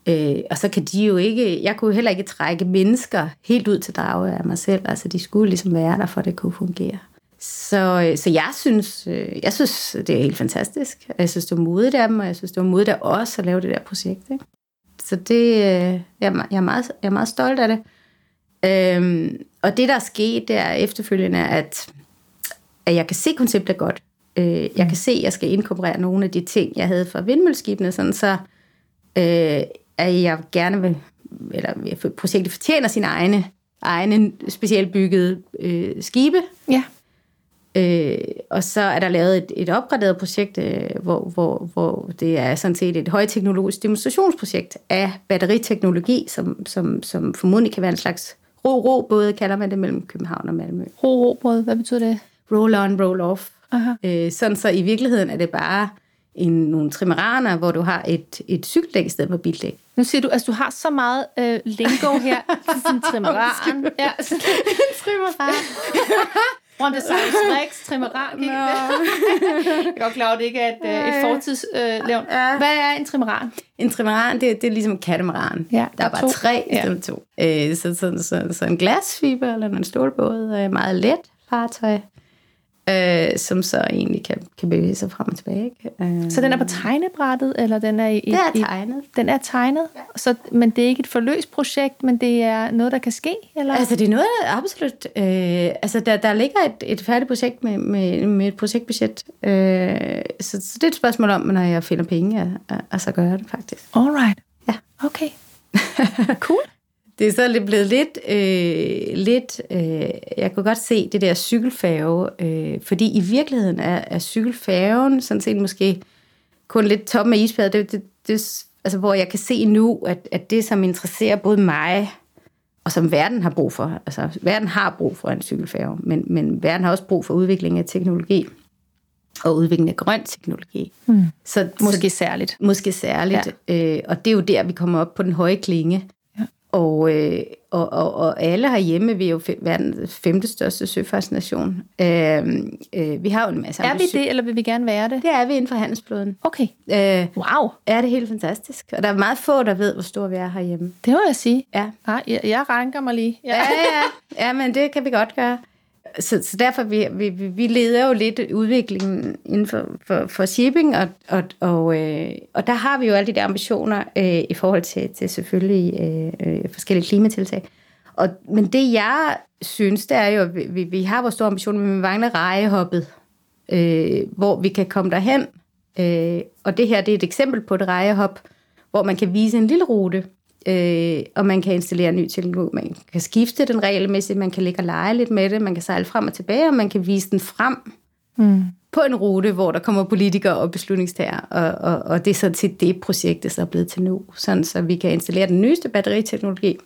Øh, og så kan de jo ikke, jeg kunne heller ikke trække mennesker helt ud til drage af mig selv. Altså de skulle ligesom være der, for at det kunne fungere. Så, øh, så jeg synes, øh, jeg synes, det er helt fantastisk. Jeg synes, det var modigt af dem, og jeg synes, det var modigt af os at lave det der projekt. Ikke? Så det, øh, jeg, jeg, er meget, jeg er meget stolt af det. Øhm, og det, der er sket, det er efterfølgende, at at jeg kan se konceptet godt. Øh, jeg mm. kan se, at jeg skal inkorporere nogle af de ting, jeg havde fra vindmølleskibene, sådan så øh, at jeg gerne vil, eller projektet fortjener sine egne, egne specielt byggede øh, skibe. Ja. Øh, og så er der lavet et, et opgraderet projekt, øh, hvor, hvor, hvor det er sådan set et højteknologisk demonstrationsprojekt af batteriteknologi, som, som, som formodentlig kan være en slags ro-ro, både kalder man det mellem København og Malmø. Ro-ro, hvad betyder det? Roll on, roll off. Aha. Øh, sådan så i virkeligheden er det bare en, nogle trimeraner, hvor du har et, et cykeldæk i stedet for bildæk. Nu siger du, altså du har så meget øh, lingo her. Sådan en trimaran. ja, sådan en trimaran. Brontosaurus rex, trimaran. No. jeg er godt klar at det ikke er et, øh, et fortidslevn. Øh, ja. Hvad er en trimaran? En trimaran, det, det er ligesom katamaran. Ja, der, er bare to. tre i stedet ja. to. Øh, så, så, så, så en glasfiber eller en stålbåd er meget let fartøj øh, som så egentlig kan, kan bevæge sig frem og tilbage. Øh. Så den er på tegnebrættet, eller den er i... Det er tegnet. I, den er tegnet, ja. så, men det er ikke et forløst projekt, men det er noget, der kan ske? Eller? Altså det er noget, absolut... Øh, altså der, der ligger et, et færdigt projekt med, med, med et projektbudget, øh, så, så det er et spørgsmål om, når jeg finder penge, at, at, at så gøre det faktisk. Alright. Ja. Okay. cool. Det er så lidt blevet lidt, øh, lidt øh, jeg kunne godt se det der cykelfærge, øh, fordi i virkeligheden er, er cykelfærgen sådan set måske kun lidt tom af isbjerget, det, det, det, altså, hvor jeg kan se nu, at, at det, som interesserer både mig, og som verden har brug for, altså verden har brug for en cykelfærge, men, men verden har også brug for udvikling af teknologi og udvikling af grøn teknologi. Hmm. Så, måske så, særligt. Måske særligt. Ja. Øh, og det er jo der, vi kommer op på den høje klinge. Og, øh, og, og, og alle herhjemme, vi er jo verdens femte største søfartsnation. Øh, øh, vi har jo en masse Er vi det, eller vil vi gerne være det? Det er vi inden for handelsflåden. Okay. Øh, wow. Er det helt fantastisk. Og der er meget få, der ved, hvor stor vi er herhjemme. Det må jeg sige. Ja. Ah, jeg, jeg ranker mig lige. Ja. ja, ja. Ja, men det kan vi godt gøre så, så derfor vi, vi, vi leder jo lidt udviklingen inden for, for, for shipping, og, og, og, øh, og der har vi jo alle de der ambitioner øh, i forhold til, til selvfølgelig øh, øh, forskellige klimatiltag. Og, men det jeg synes, det er jo, at vi, vi har vores store ambitioner, men vi mangler rejehoppet, øh, hvor vi kan komme derhen. Øh, og det her det er et eksempel på et rejehop, hvor man kan vise en lille rute, øh, og man kan installere ny teknologi. Man kan skifte den regelmæssigt, man kan ligge og lege lidt med det, man kan sejle frem og tilbage, og man kan vise den frem mm. på en rute, hvor der kommer politikere og beslutningstager, og, og, og det er sådan set det projekt, der er blevet til nu, sådan så vi kan installere den nyeste batteriteknologi,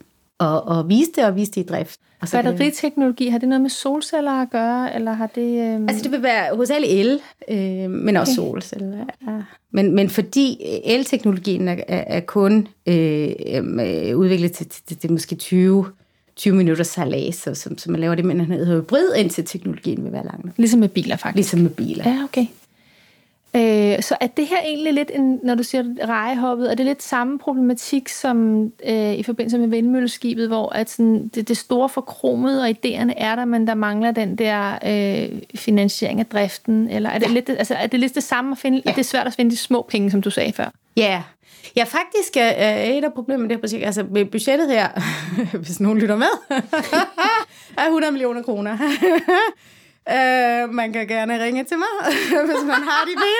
og, og vise det og vise det i drift. Og så Batteriteknologi, har det noget med solceller at gøre, eller har det... Øhm... Altså det vil være hovedsageligt el, øh, men også okay. solceller. Ja. Men, men fordi elteknologien er, er, er kun øh, øh, udviklet til, til, til, til måske 20 20 minutter så, som, som man laver det, men den hedder hybrid, indtil teknologien vil være lang. Ligesom med biler, faktisk. Ligesom med biler. Ja, okay. Øh, så er det her egentlig lidt, en, når du siger rejehoppet, er det lidt samme problematik som øh, i forbindelse med vindmølleskibet, hvor at sådan, det, det store forkromede og idéerne er der, men der mangler den der øh, finansiering af driften? Eller er det, ja. lidt, altså, er det lidt det samme at finde, ja. det er svært at finde de små penge, som du sagde før? Ja, Ja, faktisk er et af problemerne med det her projekt, altså med budgettet her, hvis nogen lytter med, er 100 millioner kroner. Uh, man kan gerne ringe til mig, hvis man har de idé.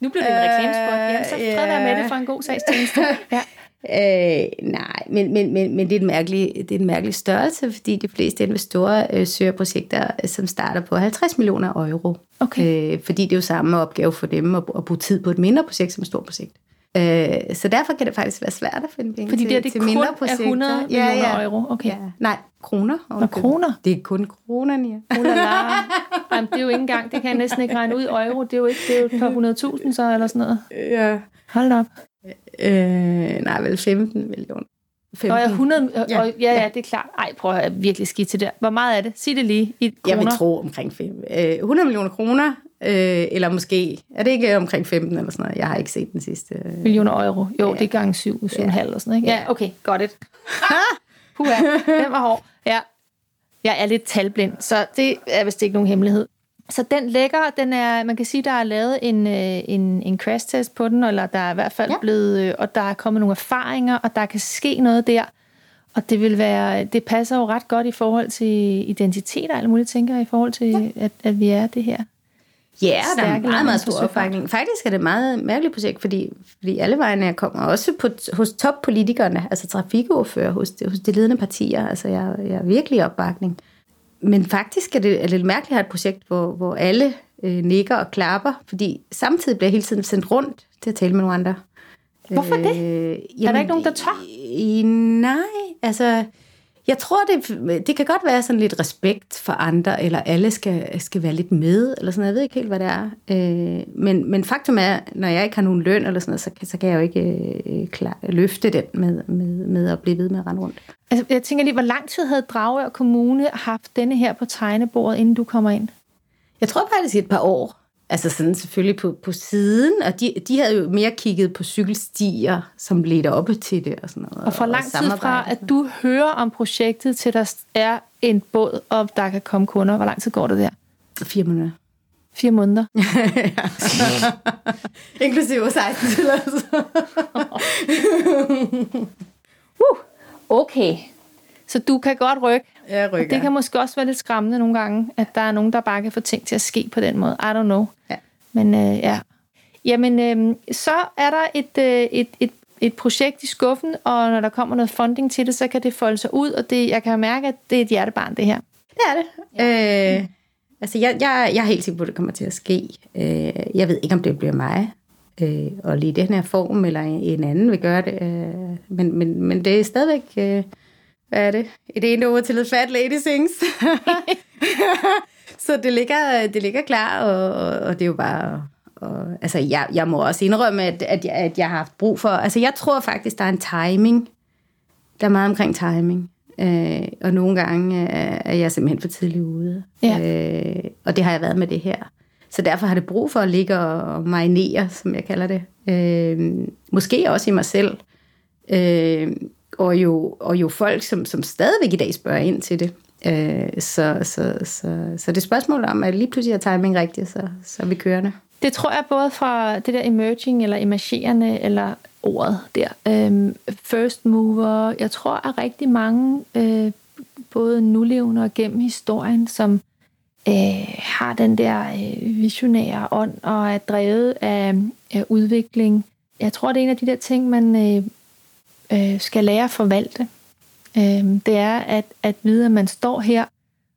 Nu bliver det en reklamespot. Ja, så fred være med det for en god sagstjeneste. Ja. Øh, nej, men, men, men, men det, er en mærkelig, det er en mærkelig størrelse, fordi de fleste investorer øh, søger projekter, øh, som starter på 50 millioner euro. Okay. Øh, fordi det er jo samme opgave for dem at, at bruge tid på et mindre projekt som et stort projekt. Øh, så derfor kan det faktisk være svært at finde penge Fordi til, det, er det til kun mindre projekter. er 100 ja, millioner ja. euro? Okay. Ja. Nej, kroner. Nå, kroner? Det er kun kroner, Nia. Jamen, det er jo ikke engang, det kan jeg næsten ikke regne ud i euro. Det er jo ikke, det er jo et par 100.000 så, eller sådan noget. Ja. Hold op. Øh, nej, vel 15 millioner. 15. Og 100, ja, og, ja, ja, det er klart. Ej, prøv at virkelig skidt til det. Hvor meget er det? Sig det lige i kroner. Jeg vil tro omkring 5. Øh, 100 millioner kroner, øh, eller måske, er det ikke omkring 15 eller sådan noget? Jeg har ikke set den sidste. Øh, Millioner euro. Jo, ja. det er gang 7, 7,5 ja. eller sådan noget. Ikke? Ja, okay, godt it. Puha, den var hård. Ja. Jeg er lidt talblind, så det er vist ikke nogen hemmelighed. Så den lægger, den er, man kan sige, der er lavet en, øh, en, en crash test på den, eller der er i hvert fald ja. blevet, øh, og der er kommet nogle erfaringer, og der kan ske noget der. Og det vil være, det passer jo ret godt i forhold til identitet og alle mulige tænker, i forhold til, ja. at, at vi er det her. Ja, der er meget, meget stor opbakning. Faktisk er det et meget mærkeligt projekt, fordi, fordi alle vejene kommer også på, hos toppolitikerne, altså trafikordfører, hos, hos de ledende partier. Altså, jeg, jeg er virkelig opbakning. Men faktisk er det, er det lidt mærkeligt at have et projekt, hvor, hvor alle øh, nikker og klapper, fordi samtidig bliver jeg hele tiden sendt rundt til at tale med nogle andre. Hvorfor det? Øh, jamen, er der ikke nogen, der tør? I, nej, altså... Jeg tror, det, det kan godt være sådan lidt respekt for andre, eller alle skal, skal være lidt med, eller sådan. Jeg ved ikke helt, hvad det er. Øh, men, men faktum er, når jeg ikke har nogen løn, eller sådan noget, så, kan, så kan jeg jo ikke øh, klar, løfte den med, med, med at blive ved med at rende rundt. Altså, jeg tænker lige, hvor lang tid havde Dragør Kommune haft denne her på tegnebordet, inden du kommer ind? Jeg tror faktisk et par år. Altså sådan selvfølgelig på, på siden, og de, de havde jo mere kigget på cykelstier, som ledte op til det og sådan noget. Og for lang tid fra, at du hører om projektet, til der er en båd, og der kan komme kunder, hvor lang tid går det der? Fire måneder. Fire måneder? Inklusive 16 til uh, okay. Så du kan godt rykke. Jeg rykker. Og det kan måske også være lidt skræmmende nogle gange, at der er nogen, der bare kan få ting til at ske på den måde. I don't know. Men øh, ja. Jamen, øh, så er der et, øh, et, et, et projekt i skuffen, og når der kommer noget funding til det, så kan det folde sig ud, og det, jeg kan mærke, at det er et hjertebarn, det her. Det er det. Ja. Øh, altså, jeg, jeg, jeg er helt sikker på, at det kommer til at ske. Øh, jeg ved ikke, om det bliver mig, øh, og lige den her form, eller en anden vil gøre det. Øh, men, men, men det er stadigvæk... Øh, hvad er det? Et ene ord til et fat lady sings. så det ligger, det ligger klar, og, og det er jo bare... Og, altså, jeg, jeg må også indrømme, at, at, jeg, at jeg har haft brug for... Altså, jeg tror faktisk, der er en timing. Der er meget omkring timing. Øh, og nogle gange øh, er jeg simpelthen for tidlig ude. Ja. Øh, og det har jeg været med det her. Så derfor har det brug for at ligge og marinere, som jeg kalder det. Øh, måske også i mig selv. Øh, og jo, og jo folk, som, som stadigvæk i dag spørger ind til det. Øh, så, så, så, så det er spørgsmål om, at lige pludselig er timing rigtigt, så, så er vi kørende. Det tror jeg både fra det der emerging eller emergerende, eller ordet der, Øhm, first mover. Jeg tror, at rigtig mange, øh, både nulevende og gennem historien, som øh, har den der øh, visionære ånd og er drevet af, af udvikling. Jeg tror, det er en af de der ting, man øh, øh, skal lære at forvalte. Øh, det er at, at vide, at man står her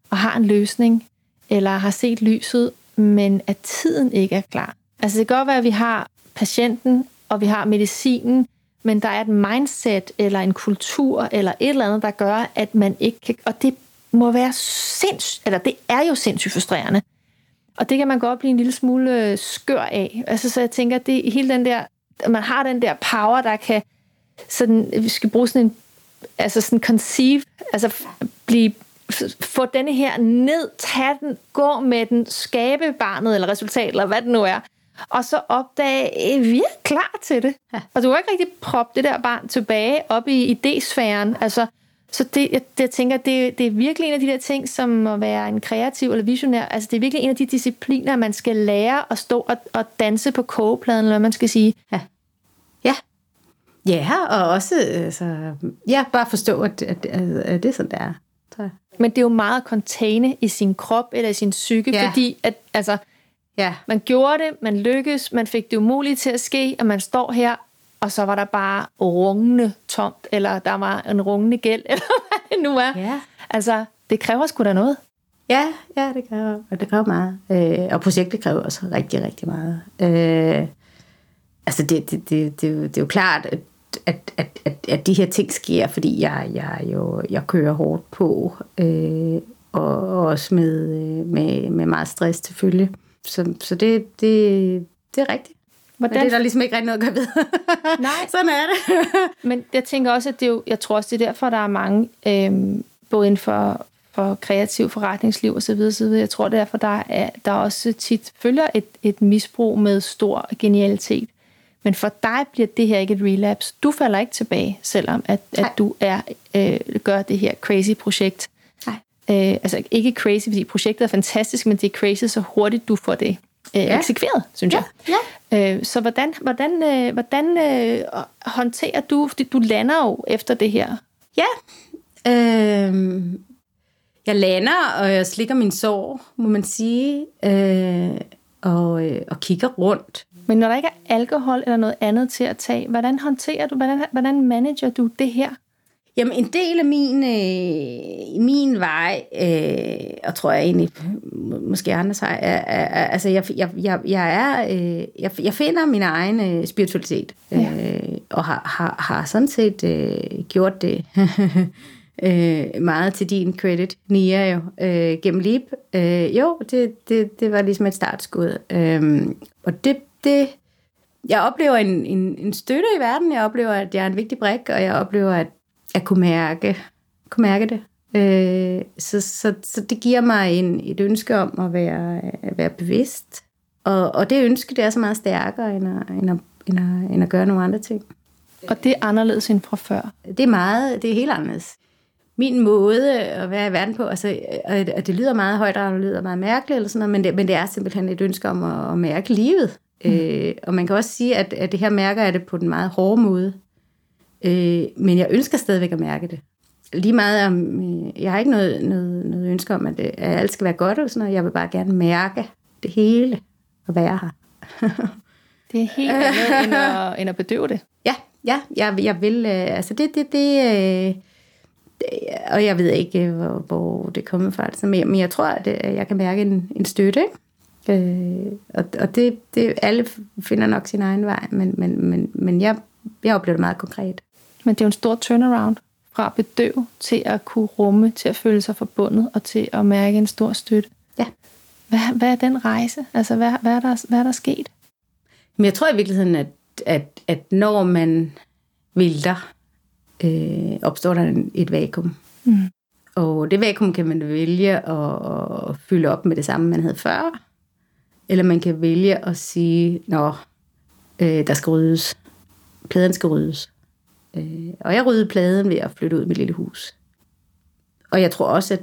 og har en løsning, eller har set lyset, men at tiden ikke er klar. Altså det kan godt være, at vi har patienten, og vi har medicinen, men der er et mindset, eller en kultur, eller et eller andet, der gør, at man ikke kan... Og det må være sindssygt, eller det er jo sindssygt frustrerende. Og det kan man godt blive en lille smule øh, skør af. Altså, så jeg tænker, at det hele den der, man har den der power, der kan sådan, vi skal bruge sådan en, altså sådan conceive, altså blive, få denne her ned, tage den, gå med den, skabe barnet eller resultat, eller hvad det nu er, og så opdage, at vi er klar til det. Ja. Og du kan ikke rigtig proppe det der barn tilbage op i idésfæren. Altså, så det, jeg, det, jeg tænker, det, det er virkelig en af de der ting, som at være en kreativ eller visionær. Altså, det er virkelig en af de discipliner, man skal lære at stå og, og danse på kogepladen, eller hvad man skal sige. Ja. Ja. Ja, og også altså, ja, bare forstå, at, at, at, at det er sådan, det er. Tror jeg. Men det er jo meget containe i sin krop eller i sin psyke, Ja. fordi at, altså, Ja, man gjorde det, man lykkedes, man fik det umulige til at ske, og man står her, og så var der bare rungende tomt, eller der var en rungende gæld, eller hvad det nu er. Ja. Altså, det kræver sgu da noget. ja, ja det kræver, og det kræver meget. Øh, og projektet kræver også rigtig, rigtig meget. Øh, altså, det, det, det, det, er jo- det er jo klart, at, at, at, at, at de her ting sker, fordi jeg, jeg, jo, jeg kører hårdt på, øh, og også med, øh, med, med meget stress til følge. Så, så det, det, det er rigtigt. Men Hvordan, det er der ligesom ikke rigtig noget at gøre ved. Nej. Sådan er det. Men jeg tænker også, at det er jo, jeg tror også, det er derfor, der er mange, øhm, både inden for, for kreativ forretningsliv og så videre, så videre. Jeg tror derfor, der er der også tit følger et, et misbrug med stor genialitet. Men for dig bliver det her ikke et relapse. Du falder ikke tilbage, selvom at, at Nej. du er øh, gør det her crazy projekt. Nej. Øh, altså ikke crazy, fordi projektet er fantastisk, men det er crazy, så hurtigt du får det øh, Ja. eksekveret, synes jeg. Ja. Øh, så hvordan, hvordan, øh, hvordan øh, håndterer du, fordi du lander jo efter det her. Ja. Øhm, jeg lander, og jeg slikker min sår, må man sige, øh, og, øh, og kigger rundt. Men når der ikke er alkohol eller noget andet til at tage, hvordan håndterer du, hvordan, hvordan manager du det her? Jamen, en del af min, øh, min vej, øh, og tror jeg egentlig, må- måske andres vej, er, er, er, altså, jeg, jeg, jeg, jeg, er, øh, jeg, jeg finder min egen øh, spiritualitet, øh, og har, har, har sådan set øh, gjort det øh, meget til din credit, Nia jo, øh, gennem Leap. Øh, jo, det, det, det var ligesom et startskud. Øh, og det, det, jeg oplever en, en, en støtte i verden. Jeg oplever, at jeg er en vigtig brik, og jeg oplever, at jeg kunne mærke, kunne mærke det. Øh, så, så, så det giver mig en, et ønske om at være, at være bevidst. Og, og det ønske, det er så meget stærkere, end at, end, at, end, at, end at gøre nogle andre ting. Og det er anderledes end fra før? Det er meget, det er helt anderledes. Min måde at være i verden på, altså, at det lyder meget højt, og det lyder meget mærkeligt, eller sådan noget, men, det, men det er simpelthen et ønske om at, at mærke livet. Mm. Øh, og man kan også sige, at, at det her mærker jeg det på den meget hårde måde. Øh, men jeg ønsker stadigvæk at mærke det. Lige meget om, øh, jeg har ikke noget, noget, noget ønske om, at, det, at alt skal være godt, eller sådan noget. jeg vil bare gerne mærke det hele og være her. det er helt andet end at, end at bedøve det. Ja, ja jeg, jeg vil, øh, altså det, det, det, øh, det, og jeg ved ikke, hvor, hvor det kommer fra, altså, men, men jeg tror, at jeg kan mærke en, en støtte, ikke? Øh, og og det, det, alle finder nok sin egen vej, men, men, men, men jeg, jeg oplever det meget konkret. Men det er jo en stor turnaround fra bedøv til at kunne rumme, til at føle sig forbundet og til at mærke en stor støtte. Ja. Hvad, hvad er den rejse? Altså, hvad, hvad, er der, hvad er der sket? Men jeg tror i virkeligheden, at, at, at når man vælter, øh, opstår der et vakuum. Mm. Og det vakuum kan man vælge at, at fylde op med det samme, man havde før. Eller man kan vælge at sige, nå, øh, der skal ryddes. Pladen skal ryddes. Øh, og jeg ryddede pladen ved at flytte ud i mit lille hus. Og jeg tror også, at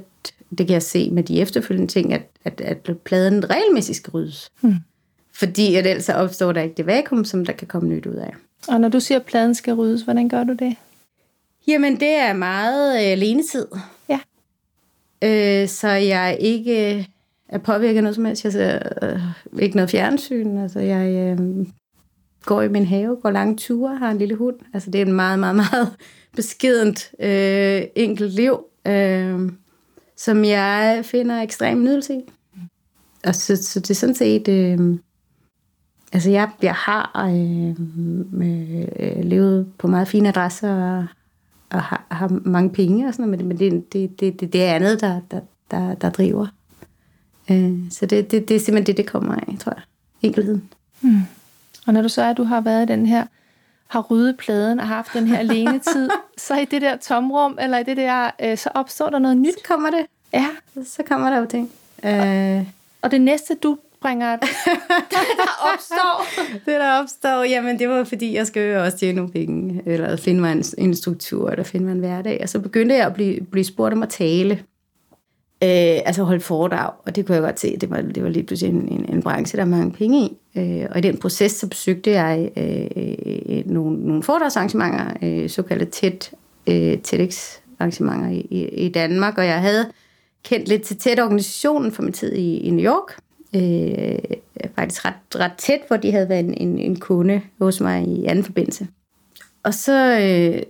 det kan jeg se med de efterfølgende ting, at, at, at pladen regelmæssigt skal ryddes. Hmm. Fordi at ellers opstår der ikke det vakuum, som der kan komme nyt ud af. Og når du siger, at pladen skal ryddes, hvordan gør du det? Jamen, det er meget øh, alenetid. Ja. Øh, så jeg ikke er påvirket noget som helst. Jeg ser øh, ikke noget fjernsyn. Altså, jeg øh, går i min have, går lange ture, har en lille hund. Altså, det er en meget, meget, meget beskedent øh, enkelt liv, øh, som jeg finder ekstrem nydelse i. Og så, så det er sådan set... Øh, altså, jeg, jeg har øh, øh, levet på meget fine adresser og, og har, har mange penge og sådan noget, men det, det, det, det, det er andet, der, der, der, der driver. Øh, så det, det, det er simpelthen det, det kommer af, tror jeg. Enkelheden. Mm. Og når du så er, at du har været i den her, har ryddet pladen og haft den her alene tid, så i det der tomrum, eller i det der, øh, så opstår der noget nyt. Så kommer det. Ja. Så kommer der jo ting. Øh. Og det næste, du bringer, det der opstår. det der opstår, jamen det var fordi, jeg skal jo også tjene nogle penge, eller finde mig en, en struktur, eller finde mig en hverdag. Og så begyndte jeg at blive, blive spurgt om at tale. Øh, altså holde foredrag, og det kunne jeg godt se, det var, det var lige pludselig en, en, en branche, der er mange penge i. Øh, og i den proces, så besøgte jeg øh, øh, nogle, nogle foredragsarrangementer, øh, såkaldte TED, øh, TEDx-arrangementer i, i, i Danmark, og jeg havde kendt lidt til TED-organisationen fra min tid i, i New York, øh, faktisk ret, ret tæt, hvor de havde været en, en, en kunde hos mig i anden forbindelse. Og så, øh,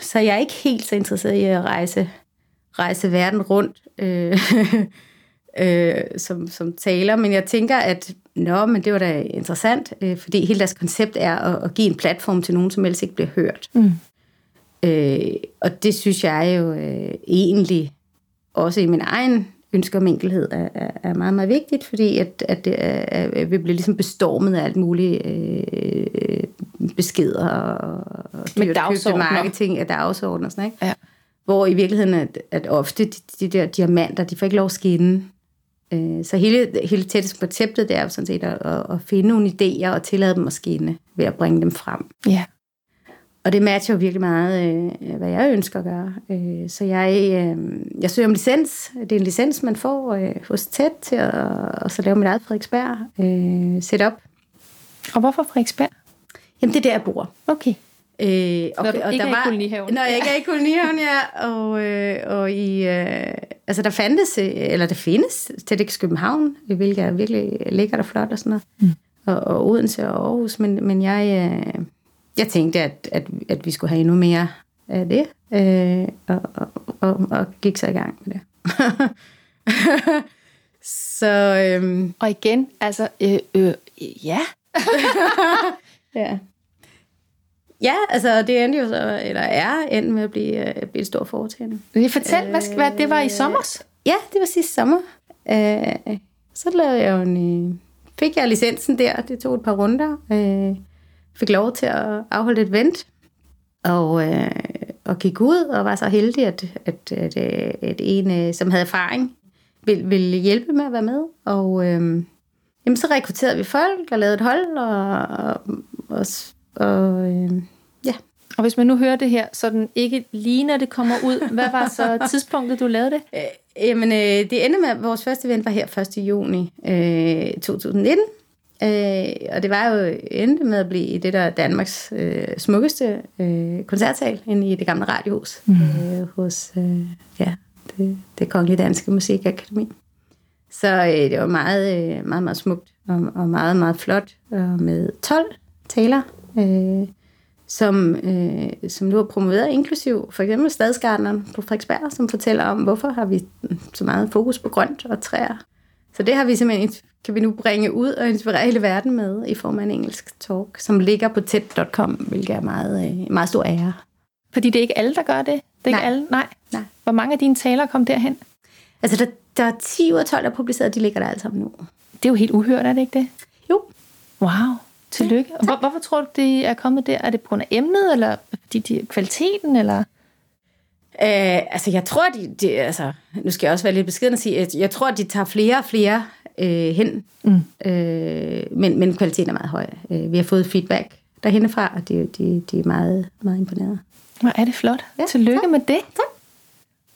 så er jeg ikke helt så interesseret i at rejse rejse verden rundt øh, øh, som, som taler, men jeg tænker, at nå, men det var da interessant, øh, fordi hele deres koncept er at, at give en platform til nogen, som ellers ikke bliver hørt. Mm. Øh, og det synes jeg jo øh, egentlig også i min egen ønske om enkelhed er, er, er meget, meget vigtigt, fordi at, at det er, at vi bliver ligesom bestormet af alt muligt øh, beskeder og, og dyrt marketing af dagsordner og sådan, ikke? Ja. Hvor i virkeligheden, at, at ofte de, de der diamanter, de får ikke lov at skinne. Øh, så hele, hele tætteste konceptet, det er jo sådan set at, at finde nogle idéer og tillade dem at skinne ved at bringe dem frem. Ja. Og det matcher jo virkelig meget, øh, hvad jeg ønsker at gøre. Øh, så jeg, jeg søger om licens. Det er en licens, man får hos TED til at og så lave mit eget Frederiksberg setup. Og hvorfor Frederiksberg? Jamen, det er der, jeg bor. Okay. Øh, okay, når du og ikke der er var, i kolonihaven. Når jeg ikke er i kolonihaven, ja. Og, øh, og i, øh, altså der fandtes, eller der findes TEDx København, hvilket er virkelig lækkert og flot og sådan noget. Mm. Og, og Odense og Aarhus. Men, men jeg, øh, jeg tænkte, at, at, at vi skulle have endnu mere af det. Øh, og, og, og, og gik så i gang med det. så, øh, og igen, altså, øh, øh, ja. ja. Ja, altså det endte jo så, eller er endt med at blive, uh, blive et stort foretagende. Fortæl, hvad, skal, hvad det var i sommer? Ja, det var sidste sommer. Uh, så lavede jeg en, uh, fik jeg licensen der. Det tog et par runder. Uh, fik lov til at afholde et event. Og, uh, og gik ud og var så heldig, at, at, at, at en, som havde erfaring, ville, ville hjælpe med at være med. Og uh, jamen, så rekrutterede vi folk og lavede et hold. Og, og, og, og uh, ja, og hvis man nu hører det her, så den ikke lige når det kommer ud, hvad var så tidspunktet, du lavede det? Øh, jamen, øh, det endte med, at vores første event var her 1. juni øh, 2019. Øh, og det var jo endte med at blive det der Danmarks øh, smukkeste øh, koncertsal inde i det gamle radiohus mm. øh, hos øh, ja, det, det Kongelige Danske Musikakademi. Så øh, det var meget, øh, meget, meget smukt og, og meget, meget flot og med 12 taler. Øh, som, øh, som nu er promoveret, inklusiv for eksempel Stadsgardneren på Frederiksberg, som fortæller om, hvorfor har vi så meget fokus på grønt og træer. Så det har vi simpelthen, kan vi nu bringe ud og inspirere hele verden med i form af en engelsk talk, som ligger på TED.com, hvilket er meget, øh, meget stor ære. Fordi det er ikke alle, der gør det? det er Nej. Ikke alle? Nej. Nej. Hvor mange af dine taler kom derhen? Altså, der, der er 10 ud af 12, der er publiceret, de ligger der alle sammen nu. Det er jo helt uhørt, er det ikke det? Jo. Wow. Tillykke. Ja, Hvor, hvorfor tror du, det er kommet der? Er det på grund af emnet, eller fordi de, kvaliteten, eller? Øh, altså, jeg tror, de, de, altså, nu skal jeg også være lidt beskeden og sige, at jeg tror, de tager flere og flere øh, hen, mm. øh, men, men kvaliteten er meget høj. Øh, vi har fået feedback derhenfra, og de, de, de er meget, meget imponerede. Hvor er det flot. Ja, Tillykke tak. med det. Tak.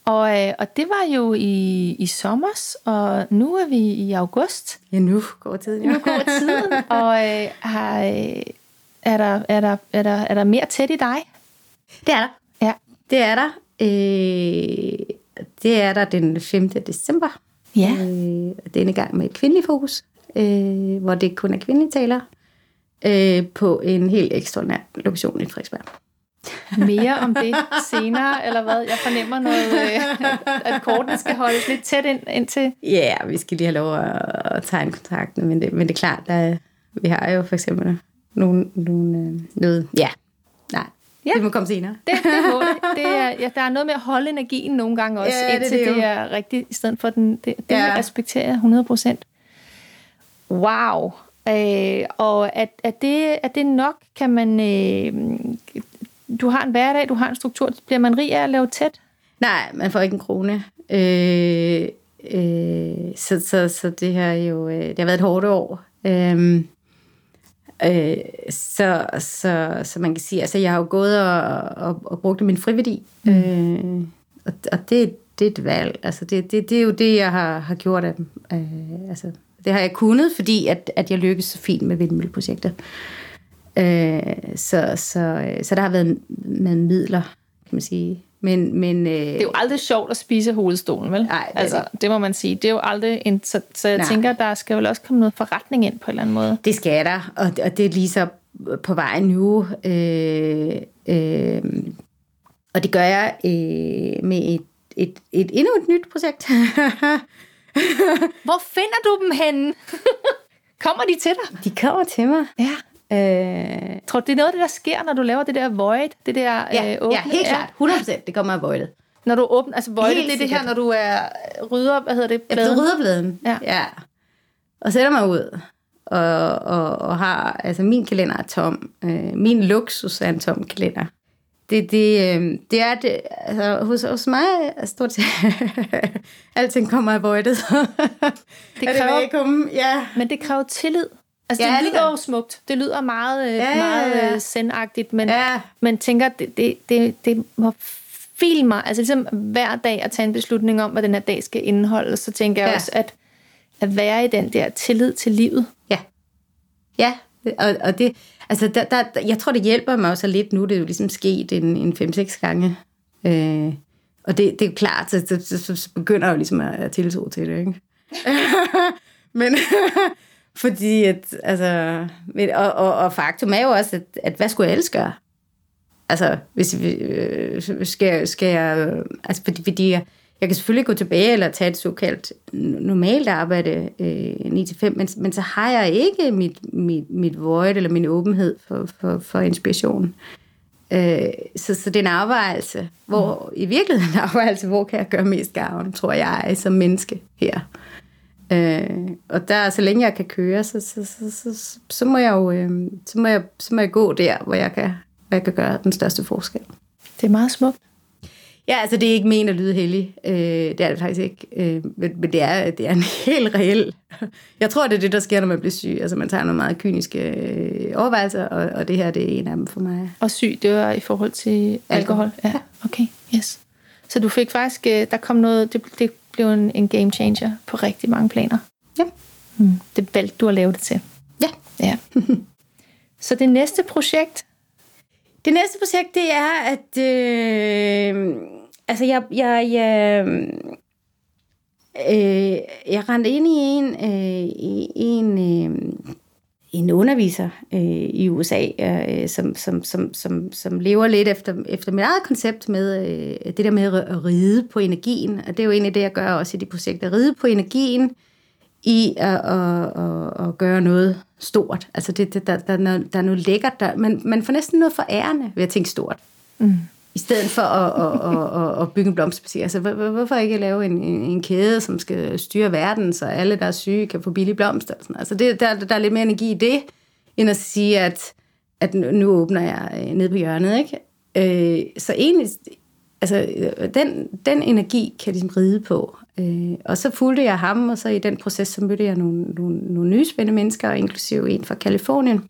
Og, øh, og det var jo i, i sommers, og nu er vi i august. Ja, nu går tiden. Ja. Nu går tiden, og øh, har, øh, er, der, er, der, er, der, er der mere tæt i dig? Det er der. Ja. Det er der. Øh, det er der den 5. december. Ja. Øh, denne gang med et kvindeligt fokus, øh, hvor det kun er kvindelige talere, øh, på en helt ekstraordinær lokation i Frederiksberg. Mere om det senere, eller hvad? Jeg fornemmer noget, øh, at kortene skal holdes lidt tæt ind, indtil... Ja, yeah, vi skal lige have lov at, at tegne kontrakten, men det, men det er klart, der, vi har jo for eksempel nogle, nogle, øh, noget... Ja, nej, Ja. det må komme senere. Det, det, det. det er, ja, der er noget med at holde energien nogle gange også, Ja, indtil det, det det er rigtigt, i stedet for den. Det, det ja. Ja. respekterer jeg 100 procent. Wow. Øh, og er, er, det, er det nok, kan man... Øh, du har en hverdag, du har en struktur. Bliver man rig af at lave tæt? Nej, man får ikke en krone. Øh, øh, så, så, så det har jo øh, det har været et hårdt år. Øh, øh, så, så, så man kan sige, altså jeg har jo gået og, og, og brugt min friværdi. Mm. Øh, og, og det, det er et valg. Altså det, det, det er jo det, jeg har, har gjort af dem. Øh, altså, det har jeg kunnet, fordi at, at jeg lykkedes så fint med vindmølleprojektet. Øh, så, så, så der har været med midler, kan man sige. Men, men, øh, Det er jo aldrig sjovt at spise hovedstolen, vel? Nej, det altså, det må man sige. Det er jo aldrig... En, så, så jeg Nej. tænker, der skal vel også komme noget forretning ind på en eller anden måde. Det skal der, og, og det er lige så på vej nu. Øh, øh, og det gør jeg øh, med et, et, et endnu et nyt projekt. Hvor finder du dem henne? Kommer de til dig? De kommer til mig. Ja. Øh, Tror du, det er noget af det, der sker, når du laver det der void? Det der ja, øh, åbne? ja, helt klart. 100 procent. Det kommer af voidet. Når du åbner, altså void, Helt det er det her, når du er rydder, hvad hedder det? Efter Bladen? rydderbladen. Ja. ja. Og sætter mig ud. Og, og, og har, altså min kalender er tom. Øh, min luksus er en tom kalender. Det, det, øh, det er det, altså hos, hos mig er stort set, alting kommer af voidet. Det Er kræver- det? Ja. Men det kræver tillid. Altså, Ja, det det lyder gør jo smukt. Det lyder meget, øh, Ja, ja, meget ja. øh, sendagtigt, men, Ja. men tænker, det, det, det, det må filme mig. Altså ligesom hver dag at tage en beslutning om, hvad den her dag skal indeholde, så tænker jeg Ja. også, at at være i den der tillid til livet. Ja. Ja, og, og det, altså der, der, jeg tror, det hjælper mig også lidt nu. Det er jo ligesom sket en, en 5-6 gange. Øh, og det, det er jo klart, så, så, så, så, så begynder jeg jo ligesom at, at tiltro til det, ikke? Men fordi at, altså, og, og, og faktum er jo også, at, at hvad skulle jeg ellers gøre? Altså, hvis vi, øh, skal, skal jeg, altså fordi, fordi jeg, jeg kan selvfølgelig gå tilbage eller tage et såkaldt normalt arbejde øh, 9-5, men, men så har jeg ikke mit, mit, mit void eller min åbenhed for, for, for inspiration. Øh, så, så det er en afvejelse, hvor mm. i virkeligheden en afvejelse, hvor kan jeg gøre mest gavn, tror jeg, som menneske her. Øh, og der, så længe jeg kan køre, så, så, så, så, så, må jeg jo øh, så, må jeg, så må jeg gå der, hvor jeg kan, hvor jeg kan gøre den største forskel. Det er meget smukt. Ja, altså det er ikke men at lyde heldig. Øh, det er det faktisk ikke. Øh, men, men det er, det er en helt reel... Jeg tror, det er det, der sker, når man bliver syg. Altså man tager nogle meget kyniske øh, overvejelser, og, og det her det er en af dem for mig. Og syg, det var i forhold til alkohol? Ja, okay, yes. Så du fik faktisk... Øh, der kom noget... Det, det blev en, en game changer på rigtig mange planer. Ja. Hmm. Det valgte du at lave det til. Ja. Ja. Så det næste projekt, det næste projekt, det er, at øh, altså jeg, jeg, jeg, øh, jeg rendte ind i en, øh, i en, øh, en underviser øh, i USA, øh, som, som, som, som, som lever lidt efter, efter mit eget koncept med øh, det der med at ride på energien. Og det er jo egentlig det, jeg gør også i de projekter. Ride på energien i at, at, at, at gøre noget stort. Altså det, det, der, der, der er noget lækkert. Der, man, man får næsten noget for ærende ved at tænke stort. Mm. I stedet for at, at, at, at bygge en blomsterbutik. Altså hvorfor ikke lave en, en, en kæde, som skal styre verden, så alle, der er syge, kan få billige blomster? Sådan. Altså det, der, der er lidt mere energi i det, end at sige, at, at nu åbner jeg øh, ned på hjørnet. Ikke? Øh, så egentlig, altså, den, den energi kan jeg ligesom ride på. Øh, og så fulgte jeg ham, og så i den proces, så mødte jeg nogle, nogle, nogle nye spændende mennesker, inklusive en fra Kalifornien.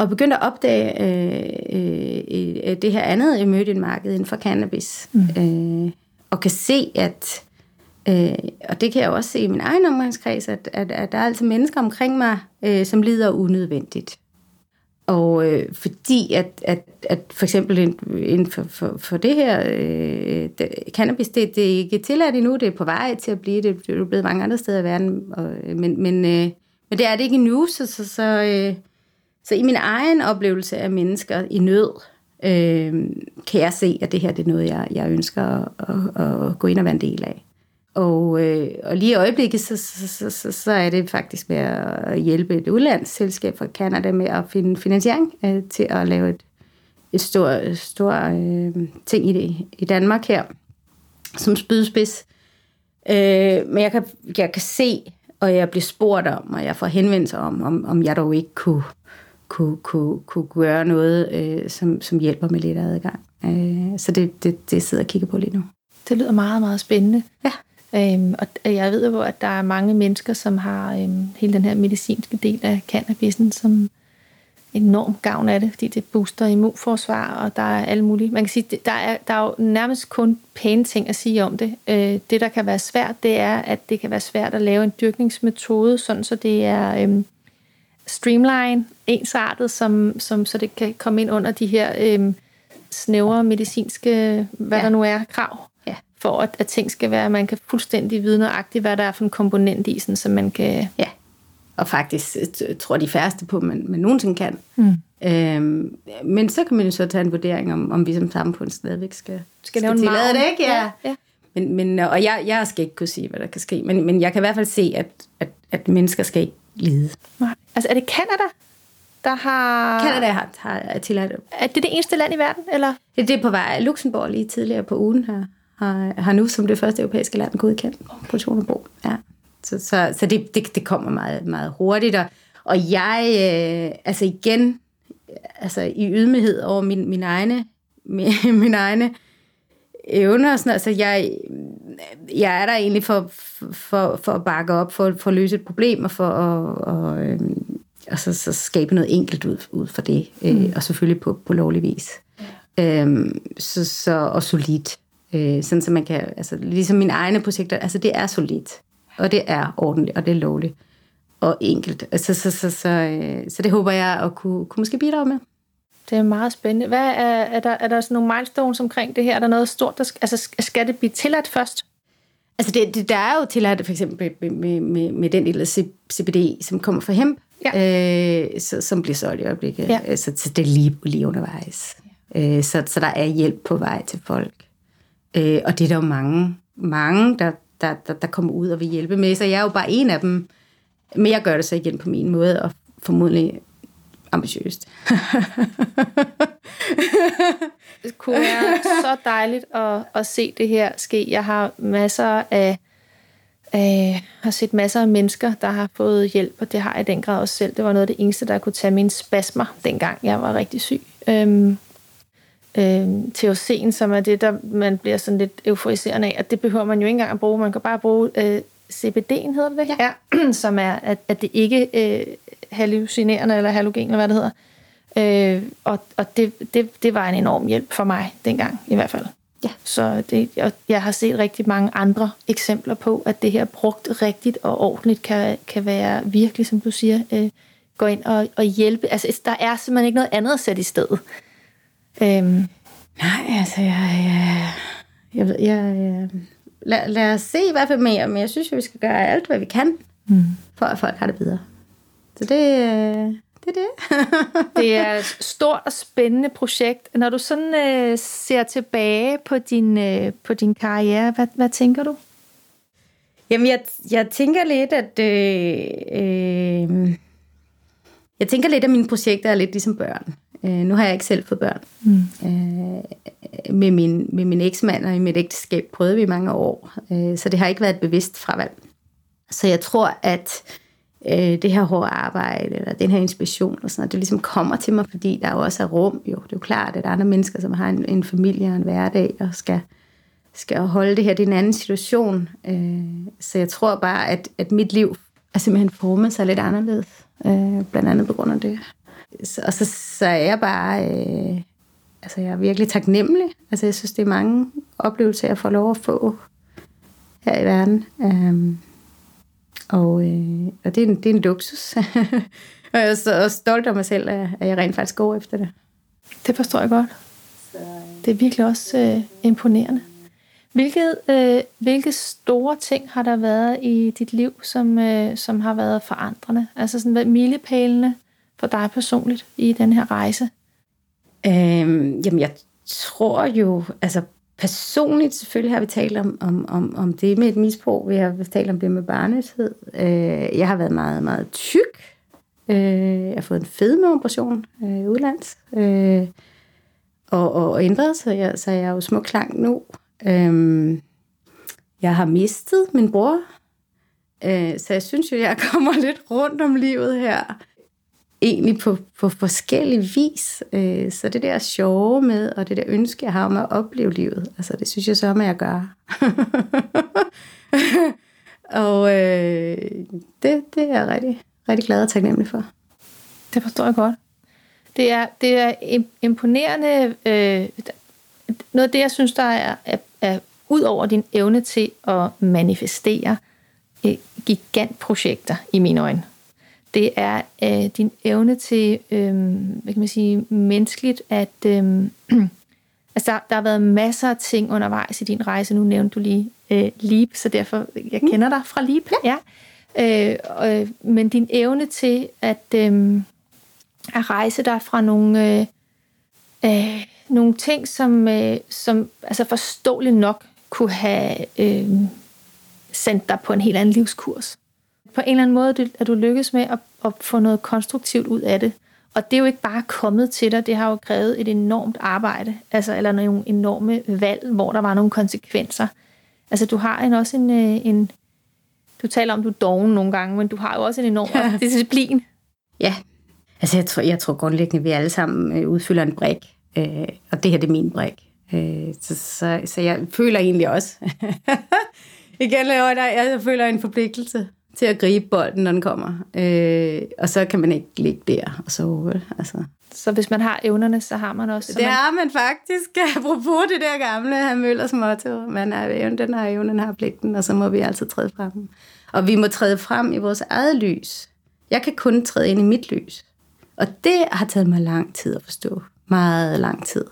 Og begyndte at opdage øh, øh, det her andet emerging-marked inden for cannabis. Mm. Øh, og kan se, at, øh, og det kan jeg også se i min egen omgangskreds, at, at, at der er altså mennesker omkring mig, øh, som lider unødvendigt. Og øh, fordi at, at, at for eksempel inden for, for, for det her, øh, det, cannabis, det, det er ikke tilladt endnu, det er på vej til at blive det, det er blevet mange andre steder i verden, og, men, men, øh, men det er det ikke endnu, så, så, så, øh, så i min egen oplevelse af mennesker i nød, øh, kan jeg se, at det her det er noget, jeg, jeg ønsker at, at, at gå ind og være en del af. Og, øh, og lige i øjeblikket, så, så, så, så, så er det faktisk med at hjælpe et udlandsselskab fra Canada med at finde finansiering øh, til at lave et, et stort stor, øh, ting i, det, i Danmark her, som spydspids. Øh, men jeg kan, jeg kan se, og jeg bliver spurgt om, og jeg får henvendelser om, om, om jeg dog ikke kunne, kunne, kunne, kunne gøre noget, øh, som, som hjælper med lidt adgang. Øh, så det, det, det sidder jeg og kigger på lige nu. Det lyder meget, meget spændende. Ja. Øhm, og jeg ved jo, at der er mange mennesker, som har øhm, hele den her medicinske del af cannabisen, som enormt gavn af det, fordi det booster immunforsvar, og der er alle mulige. Man kan sige, der er, der er jo nærmest kun pæne ting at sige om det. Øh, det, der kan være svært, det er, at det kan være svært at lave en dyrkningsmetode, sådan så det er øhm, streamline, ensartet, som, som, så det kan komme ind under de her øhm, snævre medicinske, hvad ja. der nu er, krav for at, at ting skal være, at man kan fuldstændig vide nøjagtigt, hvad der er for en komponent i, sådan, så man kan... Ja, og faktisk jeg tror de færreste på, man, man nogensinde kan. Mm. Øhm, men så kan man jo så tage en vurdering, om, om vi som samfund stadigvæk skal, skal, skal tillade det, ikke? Ja. ja, ja. Men, men, og jeg, jeg skal ikke kunne sige, hvad der kan ske, men, men jeg kan i hvert fald se, at, at, at mennesker skal ikke lide. Nej. Altså er det Canada, der har... Canada har, har tilladt Er det det eneste land i verden, eller? Det er på vej. Luxembourg lige tidligere på ugen her har, har nu som det første europæiske land godkendt okay. produktion Ja. Så, så, så det, det, det kommer meget, meget hurtigt. Og, og jeg, øh, altså igen, altså i ydmyghed over min, min egne, min, min egne evner og sådan altså jeg, jeg er der egentlig for, for, for at bakke op, for, for at løse et problem, og for at og, øh, og så, så skabe noget enkelt ud, ud for det, øh, mm. og selvfølgelig på, på lovlig vis. Ja. Øhm, så, så, og solidt. Øh, sådan så man kan, altså ligesom mine egne projekter, altså det er solidt, og det er ordentligt, og det er lovligt, og enkelt. Altså, så, så, så, så, øh, så det håber jeg at kunne, kunne måske bidrage med. Det er meget spændende. Hvad er, er, der, er der sådan nogle milestones omkring det her? Er der noget stort, der skal, altså skal det blive tilladt først? Altså det, det, der er jo tilladt for eksempel med, med, med, med den del af CBD, som kommer fra hemp, ja. øh, så, som bliver solgt i øjeblikket. Ja. Så, altså, så det er lige, lige undervejs. Ja. Øh, så, så der er hjælp på vej til folk. Øh, og det er der jo mange, mange der, der, der, der kommer ud og vil hjælpe med. Så jeg er jo bare en af dem. Men jeg gør det så igen på min måde, og formodentlig ambitiøst. det kunne være så dejligt at, at se det her ske. Jeg har masser af øh, har set masser af mennesker, der har fået hjælp, og det har jeg i den grad også selv. Det var noget af det eneste, der kunne tage mine spasmer, dengang jeg var rigtig syg. Øhm, øhm, THC'en, som er det, der man bliver sådan lidt euforiserende af, og det behøver man jo ikke engang at bruge. Man kan bare bruge øh, CBD'en, hedder det ja. ja. som er, at, at det ikke øh, hallucinerende eller halogen, eller hvad det hedder. Øh, og og det, det, det var en enorm hjælp for mig dengang, i hvert fald. Ja. Så det, og jeg har set rigtig mange andre eksempler på, at det her brugt rigtigt og ordentligt kan, kan være virkelig, som du siger, øh, gå ind og, og hjælpe. Altså, der er simpelthen ikke noget andet at sætte i stedet. Øhm. Nej, altså, jeg, jeg, jeg, jeg, jeg lad, lad os se i hvert fald mere, men jeg synes, at vi skal gøre alt, hvad vi kan, mm. for at folk har det bedre. Så det, øh, det er det. det er et stort og spændende projekt. Når du sådan øh, ser tilbage på din, øh, på din karriere, hvad, hvad tænker du? Jamen, jeg, jeg tænker lidt, at... Øh, øh, jeg tænker lidt, at mine projekter er lidt ligesom børn. Øh, nu har jeg ikke selv fået børn. Mm. Øh, med, min, med min eksmand og i mit ægteskab prøvede vi mange år, øh, så det har ikke været et bevidst fravalg. Så jeg tror, at øh, det her hårde arbejde, eller den her inspiration, og sådan noget, det ligesom kommer til mig, fordi der jo også er rum. Jo, det er jo klart, at der er andre mennesker, som har en, en familie og en hverdag, og skal, skal holde det her. Det er en anden situation. Øh, så jeg tror bare, at, at mit liv er simpelthen formet sig lidt anderledes, øh, blandt andet på grund af det. Så, og så, så er jeg bare... Øh, altså, jeg er virkelig taknemmelig. Altså, jeg synes, det er mange oplevelser, jeg får lov at få her i verden. Øh, og, øh, og det, er en, det er en luksus. og jeg er så også stolt af mig selv, at jeg rent faktisk går efter det. Det forstår jeg godt. Det er virkelig også øh, imponerende. Hvilket, øh, hvilke store ting har der været i dit liv, som, øh, som har været forandrende? Altså sådan, hvad milepælene for dig personligt i den her rejse? Øhm, jamen, jeg tror jo, altså personligt selvfølgelig har vi talt om, om, om, om det med et misbrug. Vi har talt om det med barnløshed. Øh, jeg har været meget, meget tyk. Øh, jeg har fået en fedmeoperation øh, udlands. Øh, og, og ændret, så jeg, så jeg er jo smuk klang nu. Øh, jeg har mistet min bror. Øh, så jeg synes jo, jeg kommer lidt rundt om livet her egentlig på, på forskellige vis. Øh, så det der sjove med, og det der ønske, jeg har om at opleve livet, altså det synes jeg så med at gøre. og øh, det, det er jeg rigtig, rigtig glad og taknemmelig for. Det forstår jeg godt. Det er, det er imponerende. Øh, noget af det, jeg synes, der er, er, er ud over din evne til at manifestere øh, gigantprojekter i mine øjne det er øh, din evne til, øh, hvad kan man sige, menneskeligt, at øh, altså der, der har været masser af ting undervejs i din rejse. Nu nævnte du lige øh, Leap, så derfor, jeg kender dig fra Leap. Ja. ja. Øh, øh, men din evne til at, øh, at rejse dig fra nogle, øh, øh, nogle ting, som, øh, som altså forståeligt nok kunne have øh, sendt dig på en helt anden livskurs på en eller anden måde, at du lykkes med at, at få noget konstruktivt ud af det. Og det er jo ikke bare kommet til dig, det har jo krævet et enormt arbejde, altså, eller nogle enorme valg, hvor der var nogle konsekvenser. Altså du har en, også en, øh, en, du taler om, du er doven nogle gange, men du har jo også en enorm ja. disciplin. Ja, altså jeg tror, jeg tror grundlæggende, at vi alle sammen øh, udfylder en brik, øh, og det her det er min brik. Øh, så, så, så jeg føler egentlig også, igen, jeg, jeg føler en forpligtelse til at gribe bolden, når den kommer. Øh, og så kan man ikke ligge der og sove. Altså. Så hvis man har evnerne, så har man også... Det man... har man faktisk. Apropos det der gamle her Møllers motto. Man er evnen, den har evnen, har pligten, og så må vi altid træde frem. Og vi må træde frem i vores eget lys. Jeg kan kun træde ind i mit lys. Og det har taget mig lang tid at forstå. Meget lang tid.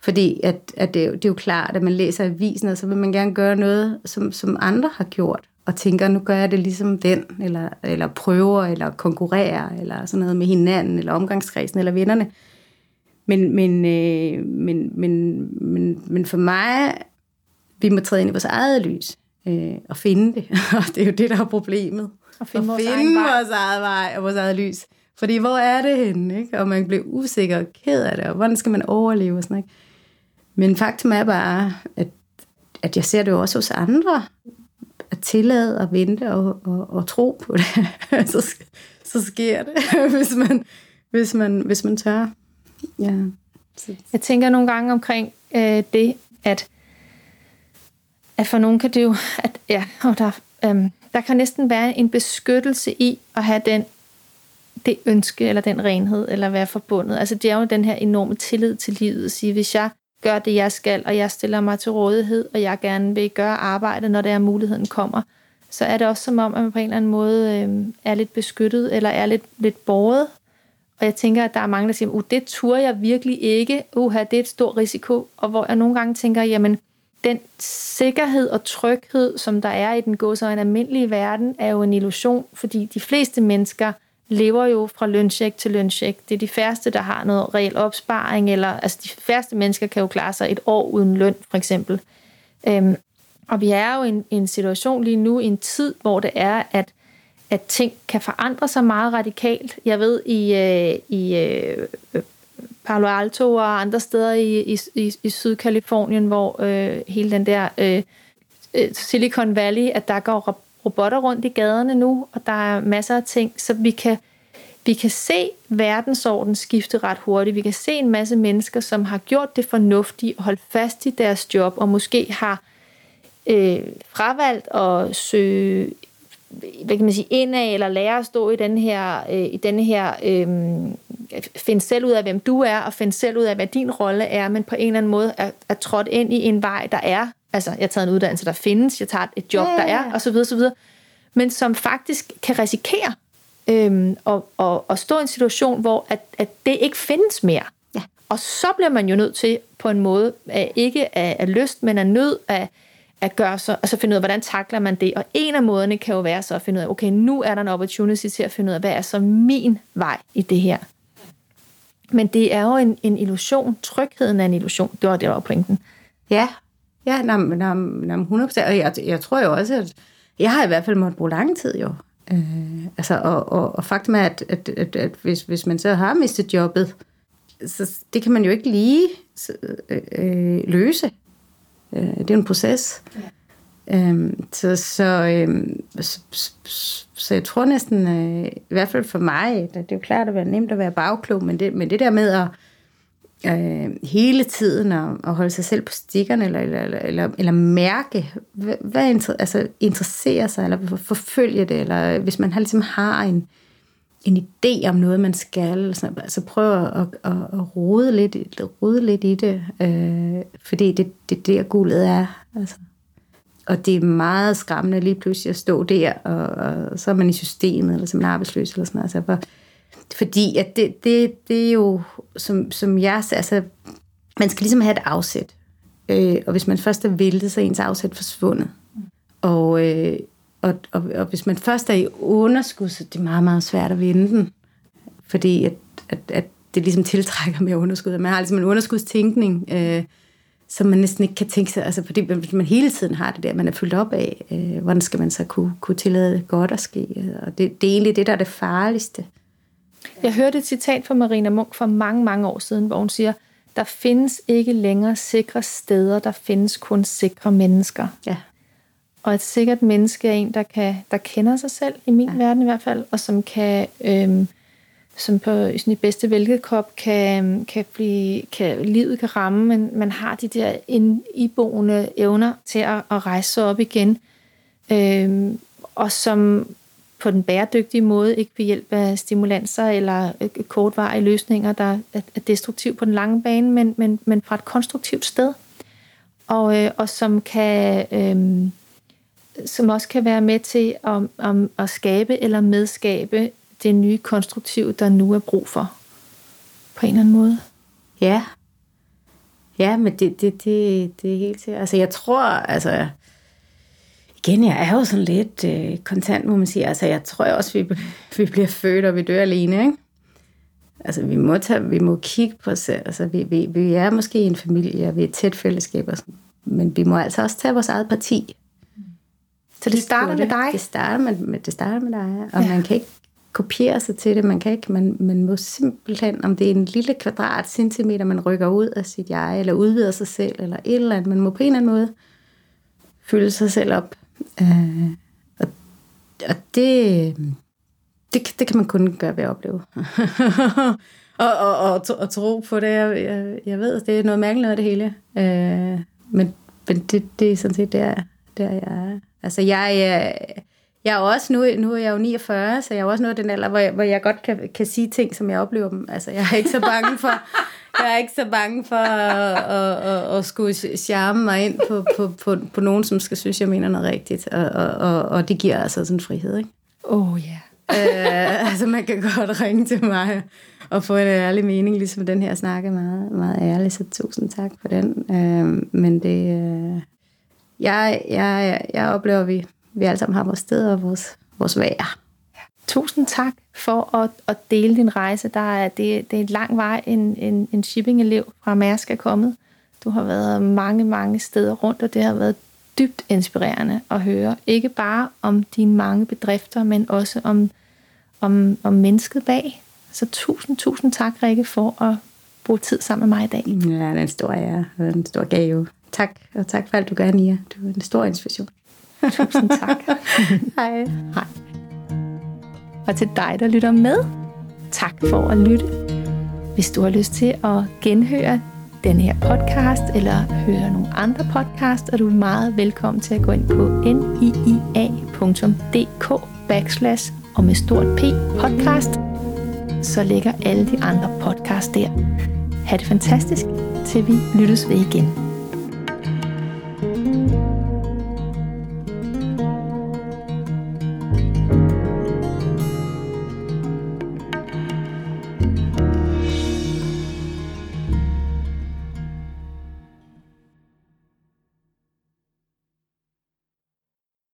Fordi at, at det, det er jo klart, at man læser avisen, og så vil man gerne gøre noget, som, som andre har gjort og tænker, nu gør jeg det ligesom den, eller, eller prøver, eller konkurrerer, eller sådan noget med hinanden, eller omgangskredsen, eller vennerne. Men, men, øh, men, men, men, men for mig, vi må træde ind i vores eget lys, øh, og finde det. Og det er jo det, der er problemet. At finde, vores, finde egen vores eget vej og vores eget lys. Fordi hvor er det henne, ikke? Og man bliver usikker og ked af det, og hvordan skal man overleve og sådan ikke? Men faktum er bare, at, at jeg ser det jo også hos andre, at tillade og vente og, og, og tro på det, så, så sker det, hvis man, hvis man, hvis man tør. Ja. Jeg tænker nogle gange omkring øh, det, at, at for nogen kan det jo, at, ja, og der, øhm, der kan næsten være en beskyttelse i at have den det ønske, eller den renhed, eller være forbundet. Altså det er jo den her enorme tillid til livet, at sige, hvis jeg gør det, jeg skal, og jeg stiller mig til rådighed, og jeg gerne vil gøre arbejde, når der er muligheden kommer, så er det også som om, at man på en eller anden måde øh, er lidt beskyttet, eller er lidt, lidt borget. Og jeg tænker, at der er mange, der siger, uh, det turde jeg virkelig ikke, uha, det er et stor risiko. Og hvor jeg nogle gange tænker, jamen, den sikkerhed og tryghed, som der er i den en almindelige verden, er jo en illusion, fordi de fleste mennesker lever jo fra løncheck til løncheck. Det er de færreste, der har noget reel opsparing, eller altså de færreste mennesker kan jo klare sig et år uden løn, for eksempel. Øhm, og vi er jo i en, en situation lige nu, i en tid, hvor det er, at, at ting kan forandre sig meget radikalt. Jeg ved, i, øh, i øh, Palo Alto og andre steder i, i, i, i Sydkalifornien, hvor øh, hele den der øh, øh Silicon Valley, at der går robotter rundt i gaderne nu, og der er masser af ting, så vi kan, vi kan se verdensorden skifte ret hurtigt. Vi kan se en masse mennesker, som har gjort det fornuftigt og holdt fast i deres job, og måske har øh, fravalgt at søge hvad kan man sige, indad, eller lære at stå i den her, øh, i denne her øh, finde selv ud af, hvem du er, og finde selv ud af, hvad din rolle er, men på en eller anden måde er, er trådt ind i en vej, der er Altså, jeg har taget en uddannelse, der findes, jeg tager et job, der er, og så videre, så videre. Men som faktisk kan risikere øhm, at, at, at stå i en situation, hvor at, at det ikke findes mere. Ja. Og så bliver man jo nødt til på en måde, at ikke af, af lyst, men af nød, at, at gøre så, altså finde ud af, hvordan takler man det. Og en af måderne kan jo være så at finde ud af, okay, nu er der en opportunity til at finde ud af, hvad er så min vej i det her. Men det er jo en, en illusion. Trygheden er en illusion. Det var det, der var pointen. Ja, Ja, nam, nam, nam 100%. Og jeg, jeg tror jo også, at jeg har i hvert fald måttet bruge lang tid jo. Øh, altså, og, og, og faktum er, at, at, at, at hvis, hvis man så har mistet jobbet, så det kan man jo ikke lige øh, øh, løse. Øh, det er en proces. Ja. Øhm, så, så, øh, så, så, så jeg tror næsten, øh, i hvert fald for mig, det er jo klart at være nemt at være bagklog, men det, men det der med at øh, hele tiden at, at holde sig selv på stikkerne, eller, eller, eller, eller mærke, hvad, hvad inter, altså, interesserer sig, eller forfølge det, eller hvis man har, ligesom har en, en idé om noget, man skal, så altså prøv at, at, at rode, lidt, rode lidt i det, øh, fordi det, det der guldet er. Altså. Og det er meget skræmmende lige pludselig at stå der, og, og så er man i systemet, eller som en arbejdsløs, eller sådan noget. Altså, hvor, fordi at det, det, det er jo, som, som jeg altså, man skal ligesom have et afsæt. Øh, og hvis man først er væltet, så er ens afsæt forsvundet. Og, øh, og, og, og hvis man først er i underskud, så er det meget, meget svært at vinde den. Fordi at, at, at det ligesom tiltrækker mere underskud. Man har ligesom en underskudstænkning, øh, som man næsten ikke kan tænke sig, altså fordi hvis man hele tiden har det der, man er fyldt op af, øh, hvordan skal man så kunne, kunne tillade godt at ske. Og det, det er egentlig det, der er det farligste. Jeg hørte et citat fra Marina Munk for mange, mange år siden, hvor hun siger, der findes ikke længere sikre steder, der findes kun sikre mennesker. Ja. Og et sikkert menneske er en, der, kan, der kender sig selv, i min ja. verden i hvert fald, og som kan, øhm, som på sådan i bedste vælgekop kan, kan, blive, kan, livet kan ramme, men man har de der ind, iboende evner til at, at rejse sig op igen, øhm, og som på den bæredygtige måde, ikke ved hjælp af stimulanser eller øh, kortvarige løsninger, der er destruktiv på den lange bane, men, men, men fra et konstruktivt sted. Og, øh, og som kan øh, som også kan være med til at, om, at skabe eller medskabe det nye konstruktiv, der nu er brug for. På en eller anden måde. Ja. Ja, men det, det, det, det er helt sikkert. Altså jeg tror, altså igen, jeg er jo sådan lidt øh, kontant, må man sige. Altså, jeg tror også, vi, vi bliver født, og vi dør alene, ikke? Altså, vi må, tage, vi må kigge på os Altså, vi, vi, vi er måske en familie, og vi er et tæt fællesskab, og sådan. men vi må altså også tage vores eget parti. Så det starter med dig? Det starter med, med, det starter med dig, og ja. man kan ikke kopiere sig til det. Man kan ikke, man, man må simpelthen, om det er en lille kvadrat centimeter, man rykker ud af sit jeg, eller udvider sig selv, eller et eller andet, man må på en eller anden måde fylde sig selv op. Øh, og, og det, det, det kan man kun gøre ved at opleve. og, og, og, og tro på det, jeg, jeg, jeg ved, det er noget mærkeligt noget af det hele. Øh, men men det, det er sådan set der, der jeg er. Altså jeg, Øh, jeg er også, nu, nu er jeg jo 49, så jeg er også noget af den alder, hvor jeg, hvor jeg godt kan, kan sige ting, som jeg oplever dem. Altså jeg er ikke så bange for, jeg er ikke så bange for at, at, at, at skulle charme mig ind på, på, på, på nogen, som skal synes, jeg mener noget rigtigt. Og, og, og, og det giver altså sådan en frihed, ikke? Oh ja. Yeah øh, altså man kan godt ringe til mig og få en ærlig mening, ligesom den her snakke meget, meget ærlig, så tusind tak for den. Øh, men det, øh, jeg, jeg, jeg oplever, at vi, vi alle sammen har vores sted og vores, vores vær. Tusind tak for at, at dele din rejse. Der er, det, det er en lang vej, en, en, en shipping-elev fra Mærsk er kommet. Du har været mange, mange steder rundt, og det har været dybt inspirerende at høre. Ikke bare om dine mange bedrifter, men også om, om, om mennesket bag. Så tusind, tusind tak, Rikke, for at bruge tid sammen med mig i dag. Ja, det er en stor ære og en stor gave. Tak, og tak for alt, du gør, Nia. Du er en stor inspiration. Tusind tak. Hej. Hej. Og til dig, der lytter med, tak for at lytte. Hvis du har lyst til at genhøre den her podcast, eller høre nogle andre podcast, er du meget velkommen til at gå ind på niia.dk backslash og med stort P podcast, så ligger alle de andre podcasts der. Ha' det fantastisk, til vi lyttes ved igen.